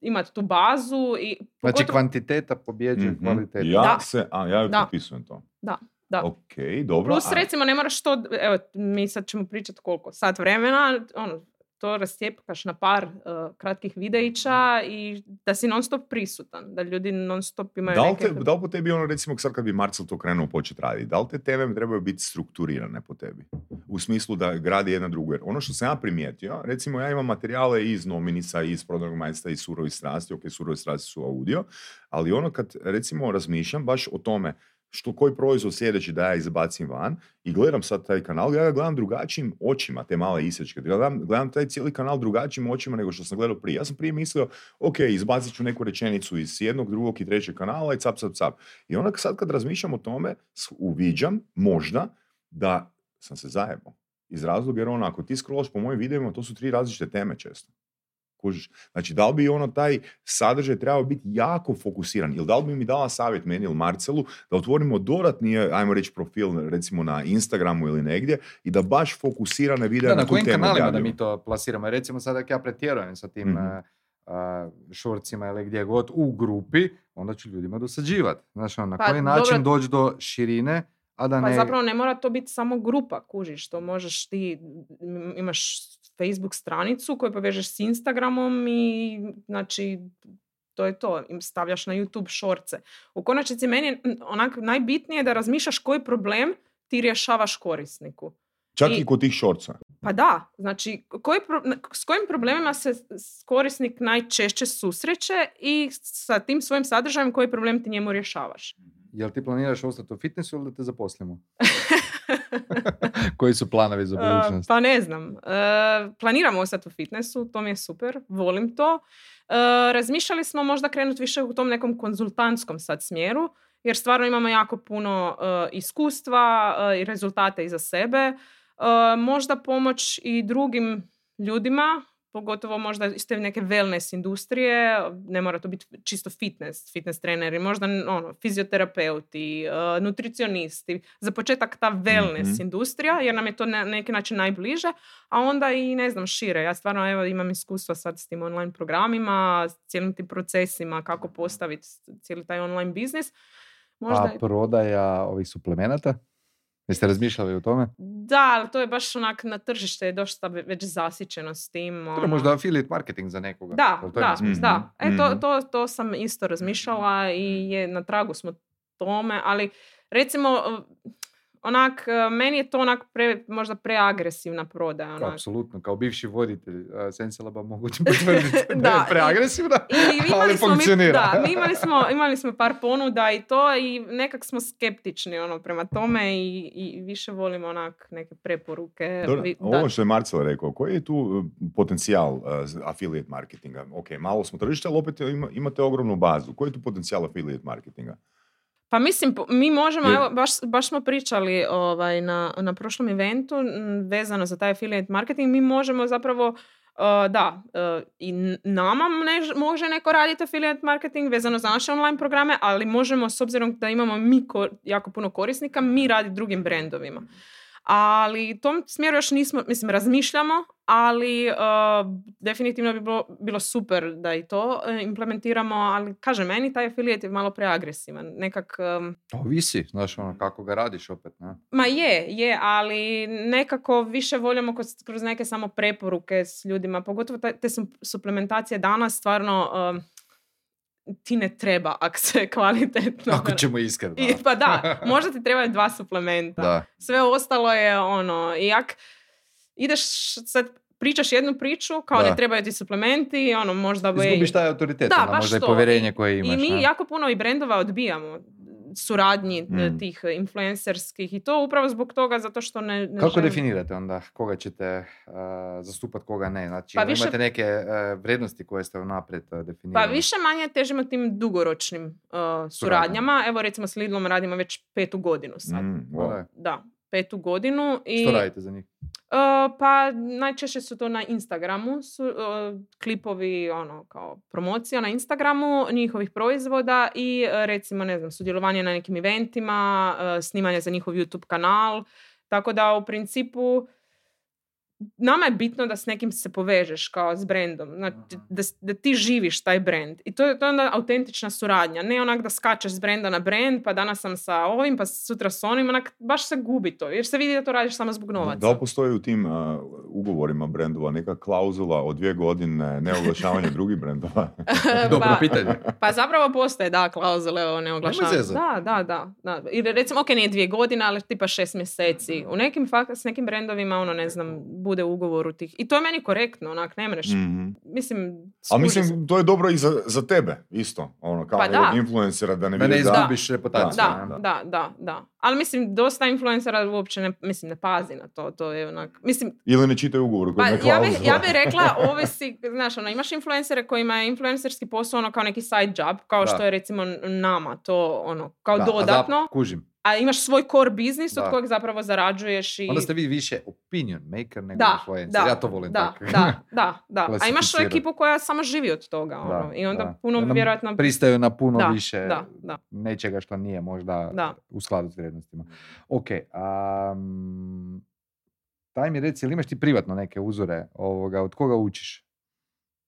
imati tu bazu i Znači, pogotovo- kvantiteta pobjeđuje Mhm. kvalitetu. Ja Da. se, a ja Da. potpisujem to. Da, da. Ok, dobro. Plus a- recimo ne moraš to, evo mi sad ćemo pričati koliko, sat vremena, ono, to rastjepkaš na par uh, kratkih videića i da si non stop prisutan, da ljudi non stop imaju Da li, neke... te, da li po tebi ono recimo sad kad bi Marcel to krenuo početi raditi, da li te teme trebaju biti strukturirane po tebi? U smislu da gradi jedna drugu. Jer ono što sam ja primijetio, recimo ja imam materijale iz Nominica, iz Prodajnog majstva, iz Surovi strasti, ok, Surovi strasti su audio, ali ono kad recimo razmišljam baš o tome što koji proizvod sljedeći da ja izbacim van i gledam sad taj kanal, ja ga gledam drugačijim očima, te male isječke. Gledam, gledam taj cijeli kanal drugačijim očima nego što sam gledao prije. Ja sam prije mislio, ok, izbacit ću neku rečenicu iz jednog, drugog i trećeg kanala i cap, cap, cap. I onda sad kad razmišljam o tome, uviđam možda da sam se zajebao. Iz razloga jer ono, ako ti scrollaš po mojim videima, to su tri različite teme često. Kužiš? Znači, da li bi ono taj sadržaj trebao biti jako fokusiran? Ili da li bi mi dala savjet meni ili Marcelu da otvorimo dodatni, ajmo reći, profil recimo na Instagramu ili negdje i da baš fokusirane videa Da, na, na tu kojim temu kanalima da mi to plasiramo? Recimo sad ako ja pretjerujem sa tim a, šorcima ili gdje god u grupi, onda ću ljudima dosađivati. Znaš, ono, na Pa, koji način dobro. doći do širine, a da Pa ne... zapravo ne mora to biti samo grupa, kužiš, to možeš ti, imaš Facebook stranicu koju povežeš s Instagramom i znači to je to, im stavljaš na YouTube šorce. U konačnici meni je onak najbitnije da razmišljaš koji problem ti rješavaš korisniku. Čak i, I- kod tih šorca. Pa da, znači koji pro- s kojim problemima se korisnik najčešće susreće i sa tim svojim sadržajem koji problem ti njemu rješavaš. Jel ti planiraš ostati u fitnessu ili da te zaposlimo? Koji su planovi za Uh, budućnost? pa ne znam. Uh, planiramo ostati u fitnessu, to mi je super, volim to. Uh, razmišljali smo možda krenuti više u tom nekom konzultantskom sad smjeru, jer stvarno imamo jako puno uh, iskustva uh, i rezultate iza sebe. Uh, možda pomoć i drugim ljudima, pogotovo možda iz te neke wellness industrije, ne mora to biti čisto fitness, fitness treneri, možda ono, fizioterapeuti, uh, nutricionisti, za početak ta wellness Mhm. industrija, jer nam je to na neki način najbliže, a onda i ne znam šire. Ja stvarno evo imam iskustva sad s tim online programima, s cijelim tim procesima, kako postaviti cijeli taj online biznis. Možda A prodaja ovih suplemenata? Jeste razmišljali o tome? Da, ali to je baš onak na tržište je dosta ve- već zasićeno s tim. To je ono. možda affiliate marketing za nekoga. Da, to da, da. E, to, Mhm. to, to sam isto razmišljala i je, na tragu smo tome, ali recimo onak, e, meni je to onak pre, možda preagresivna prodaja. Onak. Apsolutno, kao bivši voditelj uh, Senselaba mogu ti potvrditi da, Da, je i- preagresivna, I imali ali smo mi, funkcionira. da, mi imali smo, imali smo par ponuda i to i nekak smo skeptični ono, prema tome i, i više volimo onak neke preporuke. Dobro, vi- ovo dat. što je Marcel rekao, koji je tu uh, potencijal uh, affiliate marketinga? Ok, malo smo tržište, ali opet ima- imate ogromnu bazu. Koji je tu potencijal affiliate marketinga? Pa mislim, mi možemo, evo, baš, baš smo pričali ovaj, na, na prošlom eventu vezano za taj affiliate marketing, mi možemo zapravo, uh, da, uh, i nama ne- može neko raditi affiliate marketing vezano za naše online programe, ali možemo, s obzirom da imamo mi ko- jako puno korisnika, mi raditi drugim brendovima. Ali u tom smjeru još nismo, mislim, razmišljamo, ali uh, definitivno bi bilo, bilo super da i to uh, implementiramo, ali kažem, meni taj affiliate je malo preagresivan. Nekak, um, Ovisi, znaš, ono, kako ga radiš opet, ne? ma je, je, ali nekako više voljamo kroz, kroz neke samo preporuke s ljudima, pogotovo te, te su- suplementacije danas stvarno um, ti ne treba ako se kvalitetno... Ako ćemo iskreno. I, pa da, možda ti trebaju dva suplementa. Da. Sve ostalo je ono, i jak ideš sad pričaš jednu priču, kao Da. ne trebaju ti suplementi, ono možda bi... Izgubiš taj autoritet, Da, baš možda i to. povjerenje koje imaš. I mi ne? jako puno i brendova odbijamo suradnji e, Mm. tih influencerskih i to upravo zbog toga zato što ne, ne Kako želimo- definirate onda koga ćete uh, zastupati, koga ne? Znači, Pa jel više- imate neke uh, vrijednosti koje ste unaprijed uh, definirali? Pa više manje težimo tim dugoročnim uh, suradnjama. Evo recimo s Lidlom radimo već petu godinu sad. Mm, da. Da, petu godinu. I, Što radite za njih? Uh, pa najčešće su to na Instagramu, su uh, klipovi ono kao promocija na Instagramu njihovih proizvoda i uh, recimo ne znam sudjelovanje na nekim eventima, snimanje za njihov YouTube kanal. Tako da u principu nama je bitno da s nekim se povežeš kao s brendom, znači da, da ti živiš taj brand. I to je, to je onda autentična suradnja, ne onak da skačeš s brenda na brend, pa danas sam sa ovim, pa sutra s onim, onak baš se gubi to, jer se vidi da to radiš samo zbog novaca. Da li postoji u tim uh, ugovorima brendova neka klauzula od dvije godine neoglašavanja drugih brendova? Dobro pa, pitanje. pa zapravo postoje, da, klauzule o neoglašavanju. Da, da, da, da. Ili recimo, ok, nije dvije godine, ali tipa šest mjeseci. U nekim, fak- s nekim brendovima, ono, ne znam, bude u ugovoru tih. I to je meni korektno, onak, ne mreš. Mhm. Mislim, A skuži se. mislim, to je dobro i za, za tebe, isto. Ono, kao Pa da. influencera da ne Da ne da... izgubiš reputaciju. Da, ne? da, da, da. Ali mislim, dosta influencera uopće ne, mislim, ne pazi na to. To je onak, mislim, Ili ne čitaju ugovor koji Pa ja bih ja bi rekla, ovisi, znaš, ono, imaš influencere kojima je influencerski posao ono kao neki side job, kao Da. što je recimo nama to ono, kao Da, a zap- dodatno. kužim. A imaš svoj core biznis od kojeg zapravo zarađuješ i... Onda ste vi više opinion maker nego Da, influencer. da, ja to volim da, tako. da, da, da. A imaš Klasificirati. ekipu koja samo živi od toga. Da, Ono. I onda da. puno onda vjerojatno... Pristaju na puno Da, više da, da. nečega što nije možda Da. u skladu s vrijednostima. Ok, um, daj mi reci, ili imaš ti privatno neke uzore ovoga, od koga učiš?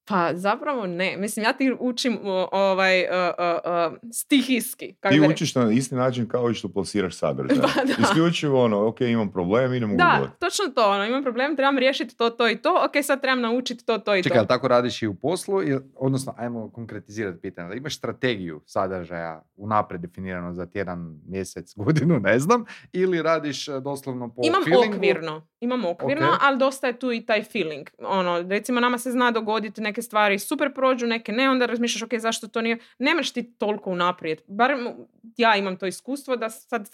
Pa zapravo ne. Mislim, ja ti učim ovaj, uh, uh, uh, stihijski. kako Ti učiš na isti način kao i što plasiraš sadržaj. Pa da. Isključivo ono, ok, imam problem, idem u Da, Google. točno to. Ono, imam problem, trebam riješiti to, to i to. Ok, sad trebam naučiti to, to i Čekaj, to. ali tako radiš i u poslu? Ili- Odnosno, ajmo konkretizirati pitanje. Da imaš strategiju sadržaja unaprijed definirano za tjedan, mjesec, godinu, ne znam, ili radiš e, doslovno po Imam feelingu? okvirno, imam okvirno, Ok. ali dosta je tu i taj feeling. Ono, recimo nama se zna dogoditi neke stvari super prođu, neke ne, onda razmišljaš ok, zašto to nije, nemaš ti toliko unaprijed. Barem ja imam to iskustvo da sad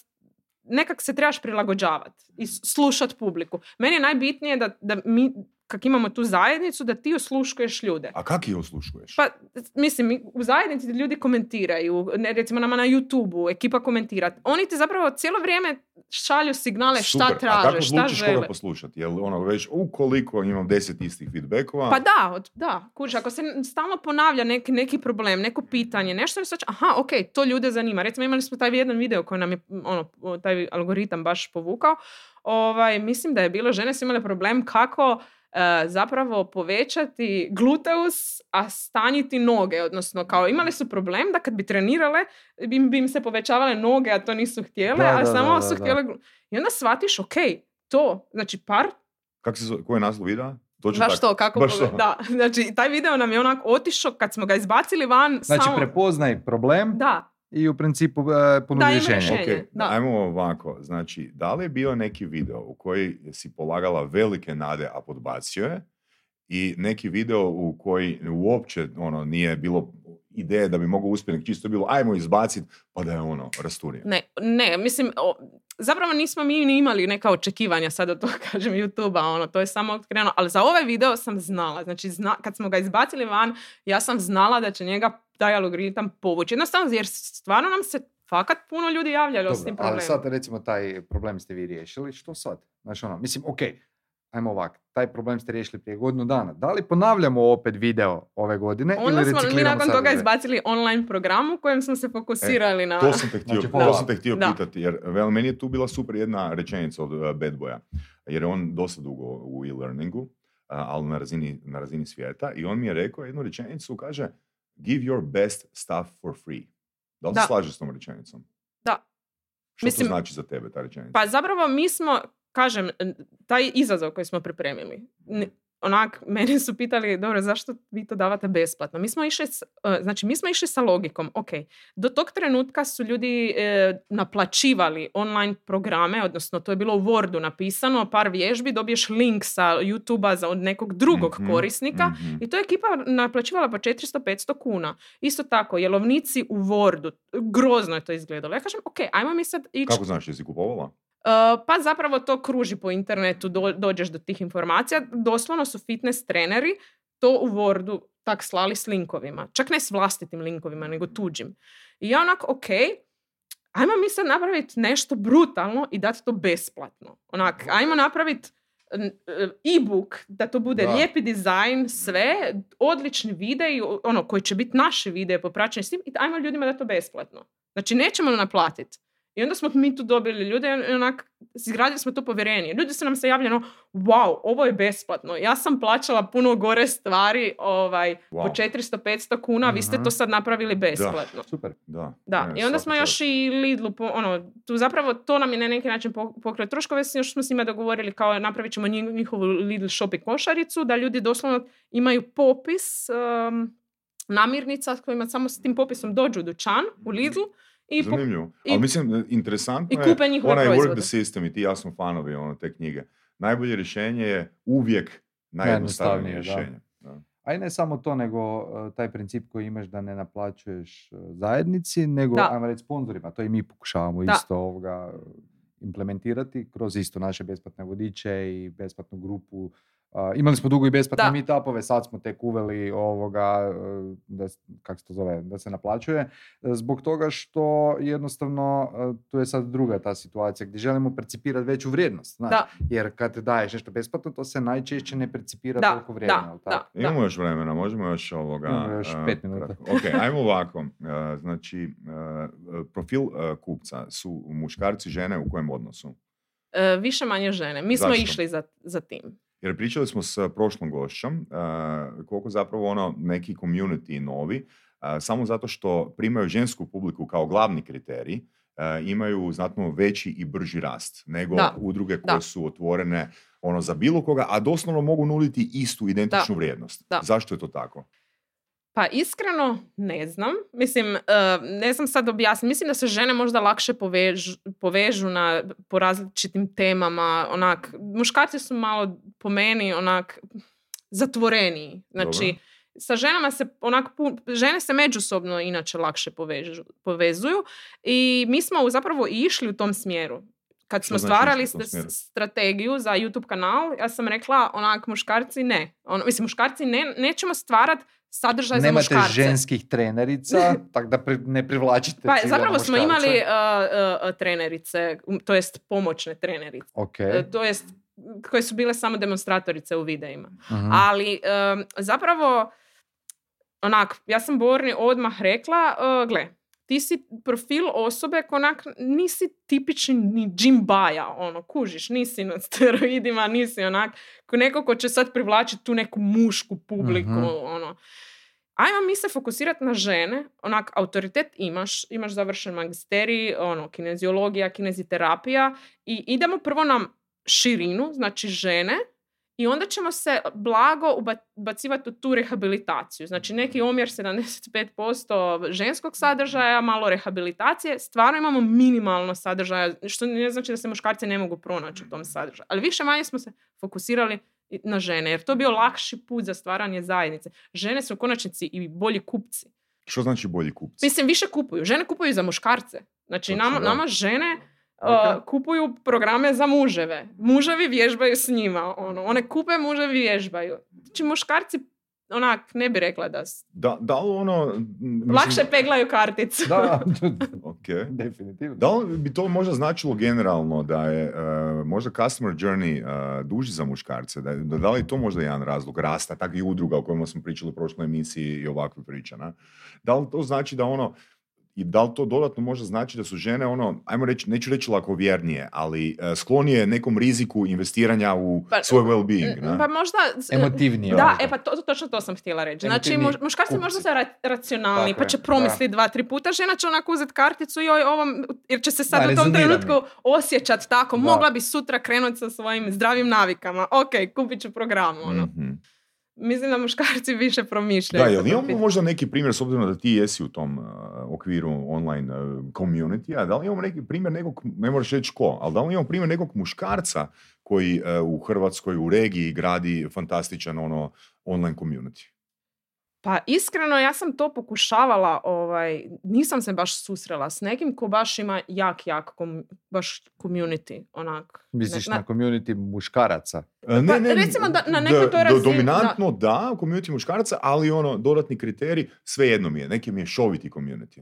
nekak se trebaš prilagođavati i s- slušat publiku. Meni je najbitnije da, da mi, kak imamo tu zajednicu, da ti osluškuješ ljude. A kak ih osluškuješ? Pa, mislim, mi- u zajednici ljudi komentiraju, ne, recimo nama na YouTube-u, ekipa komentira. Oni ti zapravo cijelo vrijeme šalju signale šta Super. A kako traže, šta odlučiš koga poslušati? Jel ono već ukoliko imam deset istih feedbackova, Pa da, od- da, kuži, ako se stalno ponavlja neki, neki problem, neko pitanje, nešto mi se hoće- aha, ok, to ljude zanima. Recimo imali smo taj jedan video koji nam je ono, taj algoritam baš povukao. Ovaj, mislim da je bilo, žene su imale problem kako zapravo povećati gluteus, a stanjiti noge. Odnosno, kao imali su problem da kad bi trenirale, bi, bi im se povećavale noge, a to nisu htjele, Da, a da, samo da, su htjele... glu- I onda shvatiš, ok, to, znači par kak se zove, koji je naslov videa? Točno Baš to, kako Baš pove- to. Da, znači taj video nam je onak otišao kad smo ga izbacili van. Znači, samo... prepoznaj problem Da, i u principu e, ponudi Da, ima rješenje. rješenje. Ok, da. ajmo ovako. Znači, da li je bio neki video u koji si polagala velike nade, a podbacio je? I neki video u koji uopće ono, nije bilo ideje da bi mogao uspjeti, čisto bilo ajmo izbaciti, pa da je ono rasturio. ne, ne, mislim, o, zapravo nismo mi ni imali neka očekivanja sad od toga, kažem, YouTube-a, ono, to je samo krenulo, ali za ovaj video sam znala, znači zna, kad smo ga izbacili van, ja sam znala da će njega taj algoritam povući. Jednostavno, jer stvarno nam se fakat puno ljudi javljalo s tim Dobro, ali problemom. sad recimo taj problem ste vi riješili, što sad? Znači ono, mislim, ok, ajmo ovak, taj problem ste riješili prije godinu dana. Da li ponavljamo opet video ove godine Onda ili smo mi nakon toga sadržaj? izbacili online program u kojem smo se fokusirali na... To sam te htio, Znači, to sam te htio Da. pitati, jer vel, meni je tu bila super jedna rečenica od uh, Bad Boya, jer je on dosta dugo u e-learningu, uh, ali na razini, na razini svijeta, i on mi je rekao jednu rečenicu, kaže, give your best stuff for free. Da li se slažeš s tom rečenicom? Da. Što Mislim- to znači za tebe, ta rečenica? Pa zapravo mi smo, kažem, taj izazov koji smo pripremili, n- onak, mene su pitali, dobro, zašto vi to davate besplatno? Mi smo išli, s- e, znači mi smo išli sa logikom, ok, do tog trenutka su ljudi e, naplaćivali online programe, odnosno to je bilo u Wordu napisano, par vježbi, dobiješ link sa YouTube-a za od nekog drugog Mhm, korisnika mhm. i to je ekipa naplaćivala po 400-500 kuna. Isto tako, jelovnici u Wordu, grozno je to izgledalo. Ja kažem, ok, ajmo mi sad ići Kako znaš, jesi kupovala? Uh, pa zapravo to kruži po internetu, do- dođeš do tih informacija. Doslovno su fitness treneri to u Wordu tak slali s linkovima. Čak ne s vlastitim linkovima, nego tuđim. I ja onak, ok, ajmo mi sad napraviti nešto brutalno i dati to besplatno. Onak, ajmo napraviti n- e-book, da to bude Da. lijepi dizajn, sve, odlični videi, ono, koji će biti naši videe popraćeni s tim i ajmo ljudima da to besplatno. Znači, nećemo naplatiti. I onda smo mi tu dobili ljude i onak, izgradili smo to povjerenje. Ljudi su nam se javljali, ono, wow, ovo je besplatno. Ja sam plaćala puno gore stvari ovaj, po Wow. 400-500 kuna, vi ste Mhm. to sad napravili besplatno. Super. Da. Da, Ne, i onda smo još i Lidlu, po- ono, tu zapravo to nam je na neki način pok- pokrilo troškove, još smo s njima dogovorili kao napravit ćemo nji- njihovu Lidl shop i košaricu, da ljudi doslovno imaju popis um, namirnica s kojima samo s tim popisom dođu u dućan, u Lidl i po- Zanimljivo. i- Ali mislim, interesantno i kupe je onaj work proizvode. the system i ti ja smo fanovi ono, te knjige. Najbolje rješenje je uvijek najjednostavnije da. rješenje. Da. A i ne samo to, nego uh, taj princip koji imaš da ne naplaćuješ uh, zajednici, nego, Da. ajmo reći, sponzorima. To i mi pokušavamo Da. isto ovoga implementirati kroz isto naše besplatne vodiče i besplatnu grupu a, imali smo dugo i besplatne Da. meetupove, sad smo tek uveli ovoga, e, da, kak se to zove, da se naplaćuje, e, zbog toga što jednostavno e, tu je sad druga ta situacija gdje želimo percipirati veću vrijednost. Znaš? Da. Jer kad daješ nešto besplatno, to se najčešće ne percipira Da, toliko vrijeme. da, da. Imamo još vremena, možemo još ovoga... Imamo još pet minuta. kratko. Ok, ajmo ovako. A, znači, profil kupca su muškarci, žene u kojem odnosu? Više manje žene. Mi smo Zašto? išli za, za tim. Jer pričali smo s prošlom gošćom a, koliko zapravo ono neki community novi, a, samo zato što primaju žensku publiku kao glavni kriterij, imaju znatno veći i brži rast nego Da. udruge koje Da. su otvorene ono za bilo koga, a doslovno mogu nuditi istu identičnu vrijednost. Da. Zašto je to tako? Pa iskreno ne znam. Mislim, e, ne znam sad objasniti. Mislim da se žene možda lakše povežu, povežu na, po različitim temama. Onak, muškarci su malo po meni onak zatvoreniji. Znači, Dobro. sa ženama se onak, žene se međusobno inače lakše povežu, povezuju i mi smo zapravo išli u tom smjeru. Kad smo znači stvarali strategiju za YouTube kanal, ja sam rekla onak muškarci ne. Ono, mislim, muškarci ne, nećemo stvarat sadržaj za Nemate muškarce. ženskih trenerica, tako da pri- ne privlačite Pa zapravo smo muškarce. imali uh, uh, trenerice, to jest pomoćne trenerice, Ok. uh, to jest koje su bile samo demonstratorice u videima. Mhm. Ali um, zapravo, onak, ja sam Borni odmah rekla, uh, gle, ti si profil osobe ko onak nisi tipični ni Jim Baja, ono, kužiš, nisi na steroidima, nisi onak, ko neko ko će sad privlačiti tu neku mušku publiku, Mhm. ono. Ajmo mi se fokusirati na žene, onak, autoritet imaš, imaš završen magisterij, ono, kineziologija, kineziterapija i idemo prvo na širinu, znači žene, i onda ćemo se blago uba- ubacivati u tu rehabilitaciju. Znači neki omjer 75% ženskog sadržaja, malo rehabilitacije, stvarno imamo minimalno sadržaja, što ne znači da se muškarci ne mogu pronaći u tom sadržaju. Ali više manje smo se fokusirali na žene, jer to je bio lakši put za stvaranje zajednice. Žene su u konačnici i bolji kupci. Što znači bolji kupci? Mislim, više kupuju. Žene kupuju za muškarce. Znači, Točno, nama, nama žene Ok. uh, kupuju programe za muževe. Muževi vježbaju s njima. Ono. One kupe, muževi vježbaju. Znači, muškarci, onak, ne bi rekla da... s- Da, da li ono... mislim- Lakše peglaju karticu. Da, Ok. definitivno. Da li bi to možda značilo generalno da je e, možda customer journey e, duži za muškarce? Da, da, da li je to možda jedan razlog rasta takvih udruga o kojima smo pričali u prošloj emisiji i ovakve priče? na? Da li to znači da ono i da li to dodatno može znači da su žene ono, ajmo reći, neću reći lakovjernije, ali e, sklonije nekom riziku investiranja u Pa- svoj well-being, ne? Pa možda... Emotivnije. Da, možda. e pa to, to- točno to sam htjela reći. Znači, muš- muškarci možda su ra- racionalni, Tako pa će promisliti dva, tri puta. Žena će onako uzeti karticu i joj, ovom, jer će se sad Da, u tom trenutku osjećati tako. Da. Mogla bi sutra krenuti sa svojim zdravim navikama. Ok, kupit ću program. Ono. Mhm. Mislim da muškarci više promišljaju. Da, jel imamo možda neki primjer, s obzirom da ti jesi u tom uh, okviru online uh, community, a da li imamo neki primjer nekog, ne moraš reći ko, ali da li imamo primjer nekog muškarca koji uh, u Hrvatskoj, u regiji gradi fantastičan ono online community? Pa iskreno ja sam to pokušavala, ovaj, nisam se baš susrela s nekim ko baš ima jak, jak, kom- baš community, onak. Misliš Ne- na community muškaraca? Uh, Pa, recimo da na nekoj toj razini, Dominantno da, community muškaraca, ali ono, dodatni kriterij, svejedno mi je, neki mi je šoviti community.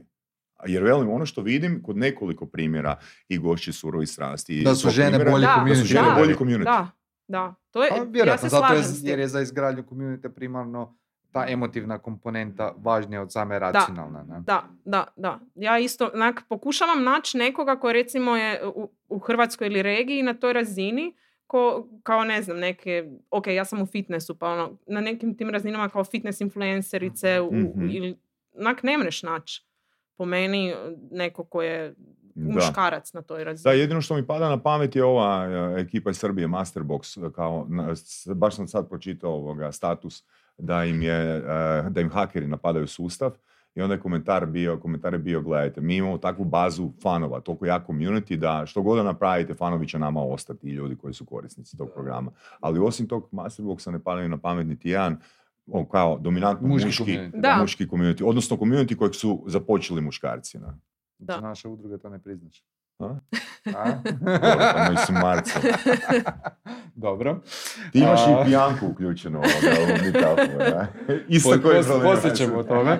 A Jer velim, ono što vidim kod nekoliko primjera i gošći surovi strasti. Da su žene primjera, bolji Da, Da su community. žene Da. bolji community. Da, da. To je, Pa, ja se zato je, slažem tim. jer je za izgradnju community primarno ta emotivna komponenta važnija od same racionalne. Ne? Da, da, da. Ja isto onak, pokušavam naći nekoga ko recimo je u, u Hrvatskoj ili regiji na toj razini ko, kao ne znam, neke, ok, ja sam u fitnessu, pa ono, na nekim tim razinama kao fitness influencerice, u, Mhm. ili, onak ne mreš naći po meni neko ko je Da. muškarac na toj razini. Da, jedino što mi pada na pamet je ova e, ekipa iz Srbije, Masterbox, kao, baš sam sad pročitao ovoga status da im je, e, da im hakeri napadaju sustav i onda je komentar bio, komentar je bio, gledajte, mi imamo takvu bazu fanova, toliko jak community da što god da napravite, fanovi će nama ostati i ljudi koji su korisnici tog programa. Ali osim tog Masterboxa ne pada mi na pamet niti jedan o, kao dominantno Muški muški, community. Da. muški community, odnosno community kojeg su započeli muškarci. Ne? Da. Znači, naša udruga to ne priznaš. A? A? Dobro, pa mislim, Marce. Dobro. Ti imaš A- i pijanku uključenu ovoga, u meetupu, da? Isto Poslije ćemo o tome.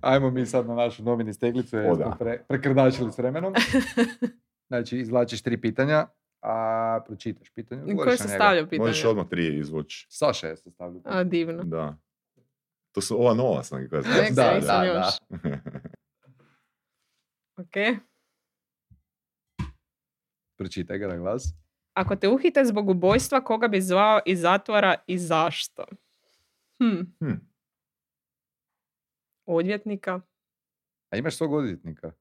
Ajmo mi sad na našu nomini steglicu jer smo da. pre, prekrdačili s vremenom. Znači, izvlačiš tri pitanja, a pročitaš pitanje. Koje se na njega. stavlja pitanje? Možeš odmah tri izvući. Saša je sastavljao. A, divno. Da. To su ova nova sam koja Da, da, još. da. Ok. Pročitaj ga na glas. Ako te uhite zbog ubojstva, koga bi zvao iz zatvora i zašto? Hm. Hm. Odvjetnika. A imaš svog odvjetnika?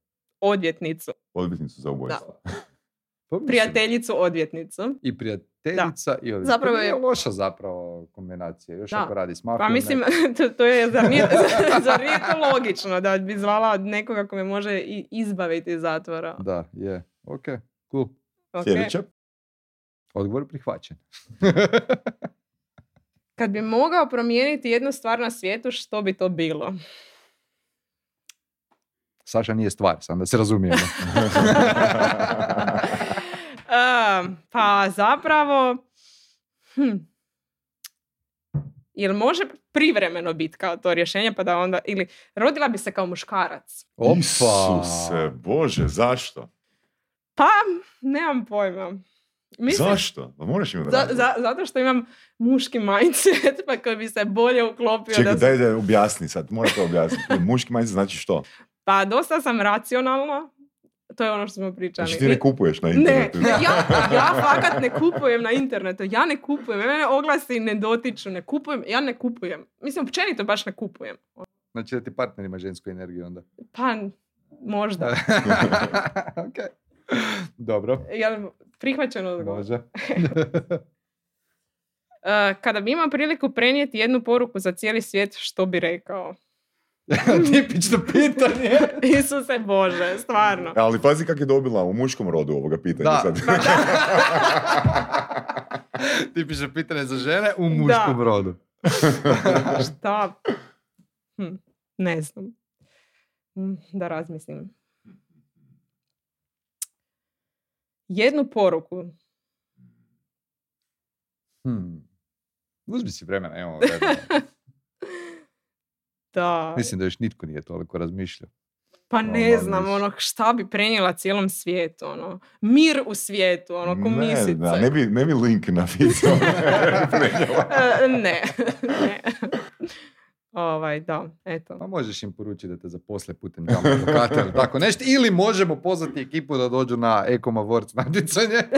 Odvjetnicu. Odbitnicu za ubojstvo. Pa mislim, Prijateljicu odvjetnicu. I prijateljica i odvjetnik. Zapravo je- loša zapravo kombinacija. Još Da. ako radi s mafijom. Pa mislim, to, to je, zar nije, zar nije to logično da bi zvala nekoga ko me može i izbaviti iz zatvora? Da, je. Ok, cool. Ok. Sljedeća. Odgovor prihvaćen. Kad bi mogao promijeniti jednu stvar na svijetu, što bi to bilo? Saša nije stvar, sam da se razumijemo. A, pa zapravo, hm, jel može privremeno biti kao to rješenje, pa da onda, ili rodila bi se kao muškarac? Opa! Isuse, Bože, zašto? Pa, nemam pojma. Mislim, Zašto? Pa moraš imati za- za- zato što imam muški mindset, pa koji bi se bolje uklopio. Čekaj, da daj da objasni sad, mora to objasniti. Muški mindset znači što? Pa dosta sam racionalna, to je ono što smo pričali. Znači ti ne kupuješ na Ne, internetu. ja, ja fakat ne kupujem na internetu, ja ne kupujem, mene oglasi ne dotiču, ne kupujem, ja ne kupujem. Mislim, općenito baš ne kupujem. Znači da ti partner ima žensku energiju onda. Pa, možda. ok. Dobro. Jel prihvaćen odgovor? Može. E, kada bi imao priliku prenijeti jednu poruku za cijeli svijet, što bi rekao? Tipično pitanje. Isuse Bože, stvarno. Ali pazi kak je dobila u muškom rodu ovoga pitanja Da. sad. Tipično pitanje za žene u muškom rodu. Šta? Hm, ne znam. Hm, Da razmislim. Jednu poruku. Hmm. Uzmi si vremena, imamo vremena. Da. Mislim da još nitko nije toliko razmišljao. Pa ne Ono, znam, ono, šta bi prenijela cijelom svijetu, ono. Mir u svijetu, ono, ko ne, da, ne, bi, ne bi link na video. Ne, ne. Ovaj, da, eto. Pa možeš im poručiti da te zaposle putem advokata ili tako nešto. Ili možemo pozvati ekipu da dođu na Ecom Awards natjecanje.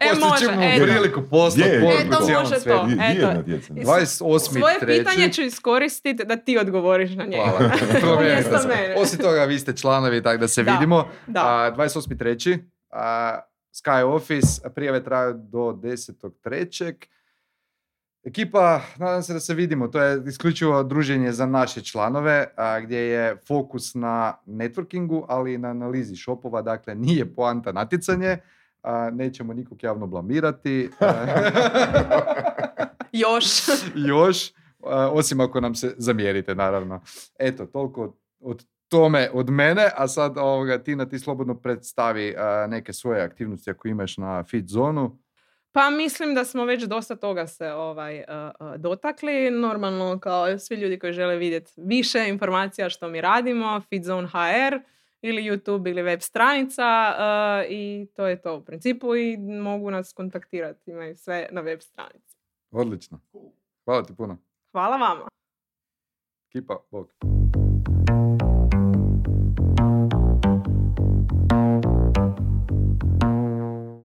E, može, ćemo eto. priliku poslati Je, poruku e, to cijelom može to. Je Eto. I 28. Svoje pitanje treći. ću iskoristiti da ti odgovoriš na njega. Hvala. Mene. Osim toga, vi ste članovi, tako da se Da, vidimo. Da. A, 28.3. A, Sky Office, prijave traju do 10.3. Ekipa, nadam se da se vidimo, to je isključivo druženje za naše članove, a, gdje je fokus na networkingu, ali i na analizi shopova, dakle nije poanta natjecanje, a, nećemo nikog javno blamirati. Još. još, a, osim ako nam se zamjerite, naravno. Eto, toliko od tome od mene, a sad ovoga, Tina, ti slobodno predstavi neke svoje aktivnosti ako imaš na Fit zonu. Pa mislim da smo već dosta toga se ovaj, uh, uh, dotakli. Normalno kao svi ljudi koji žele vidjeti više informacija što mi radimo, Fitzone HR ili YouTube ili web stranica uh, i to je to u principu i mogu nas kontaktirati. Imaju sve na web stranici. Odlično. Hvala ti puno. Hvala vama. Kipa, bok.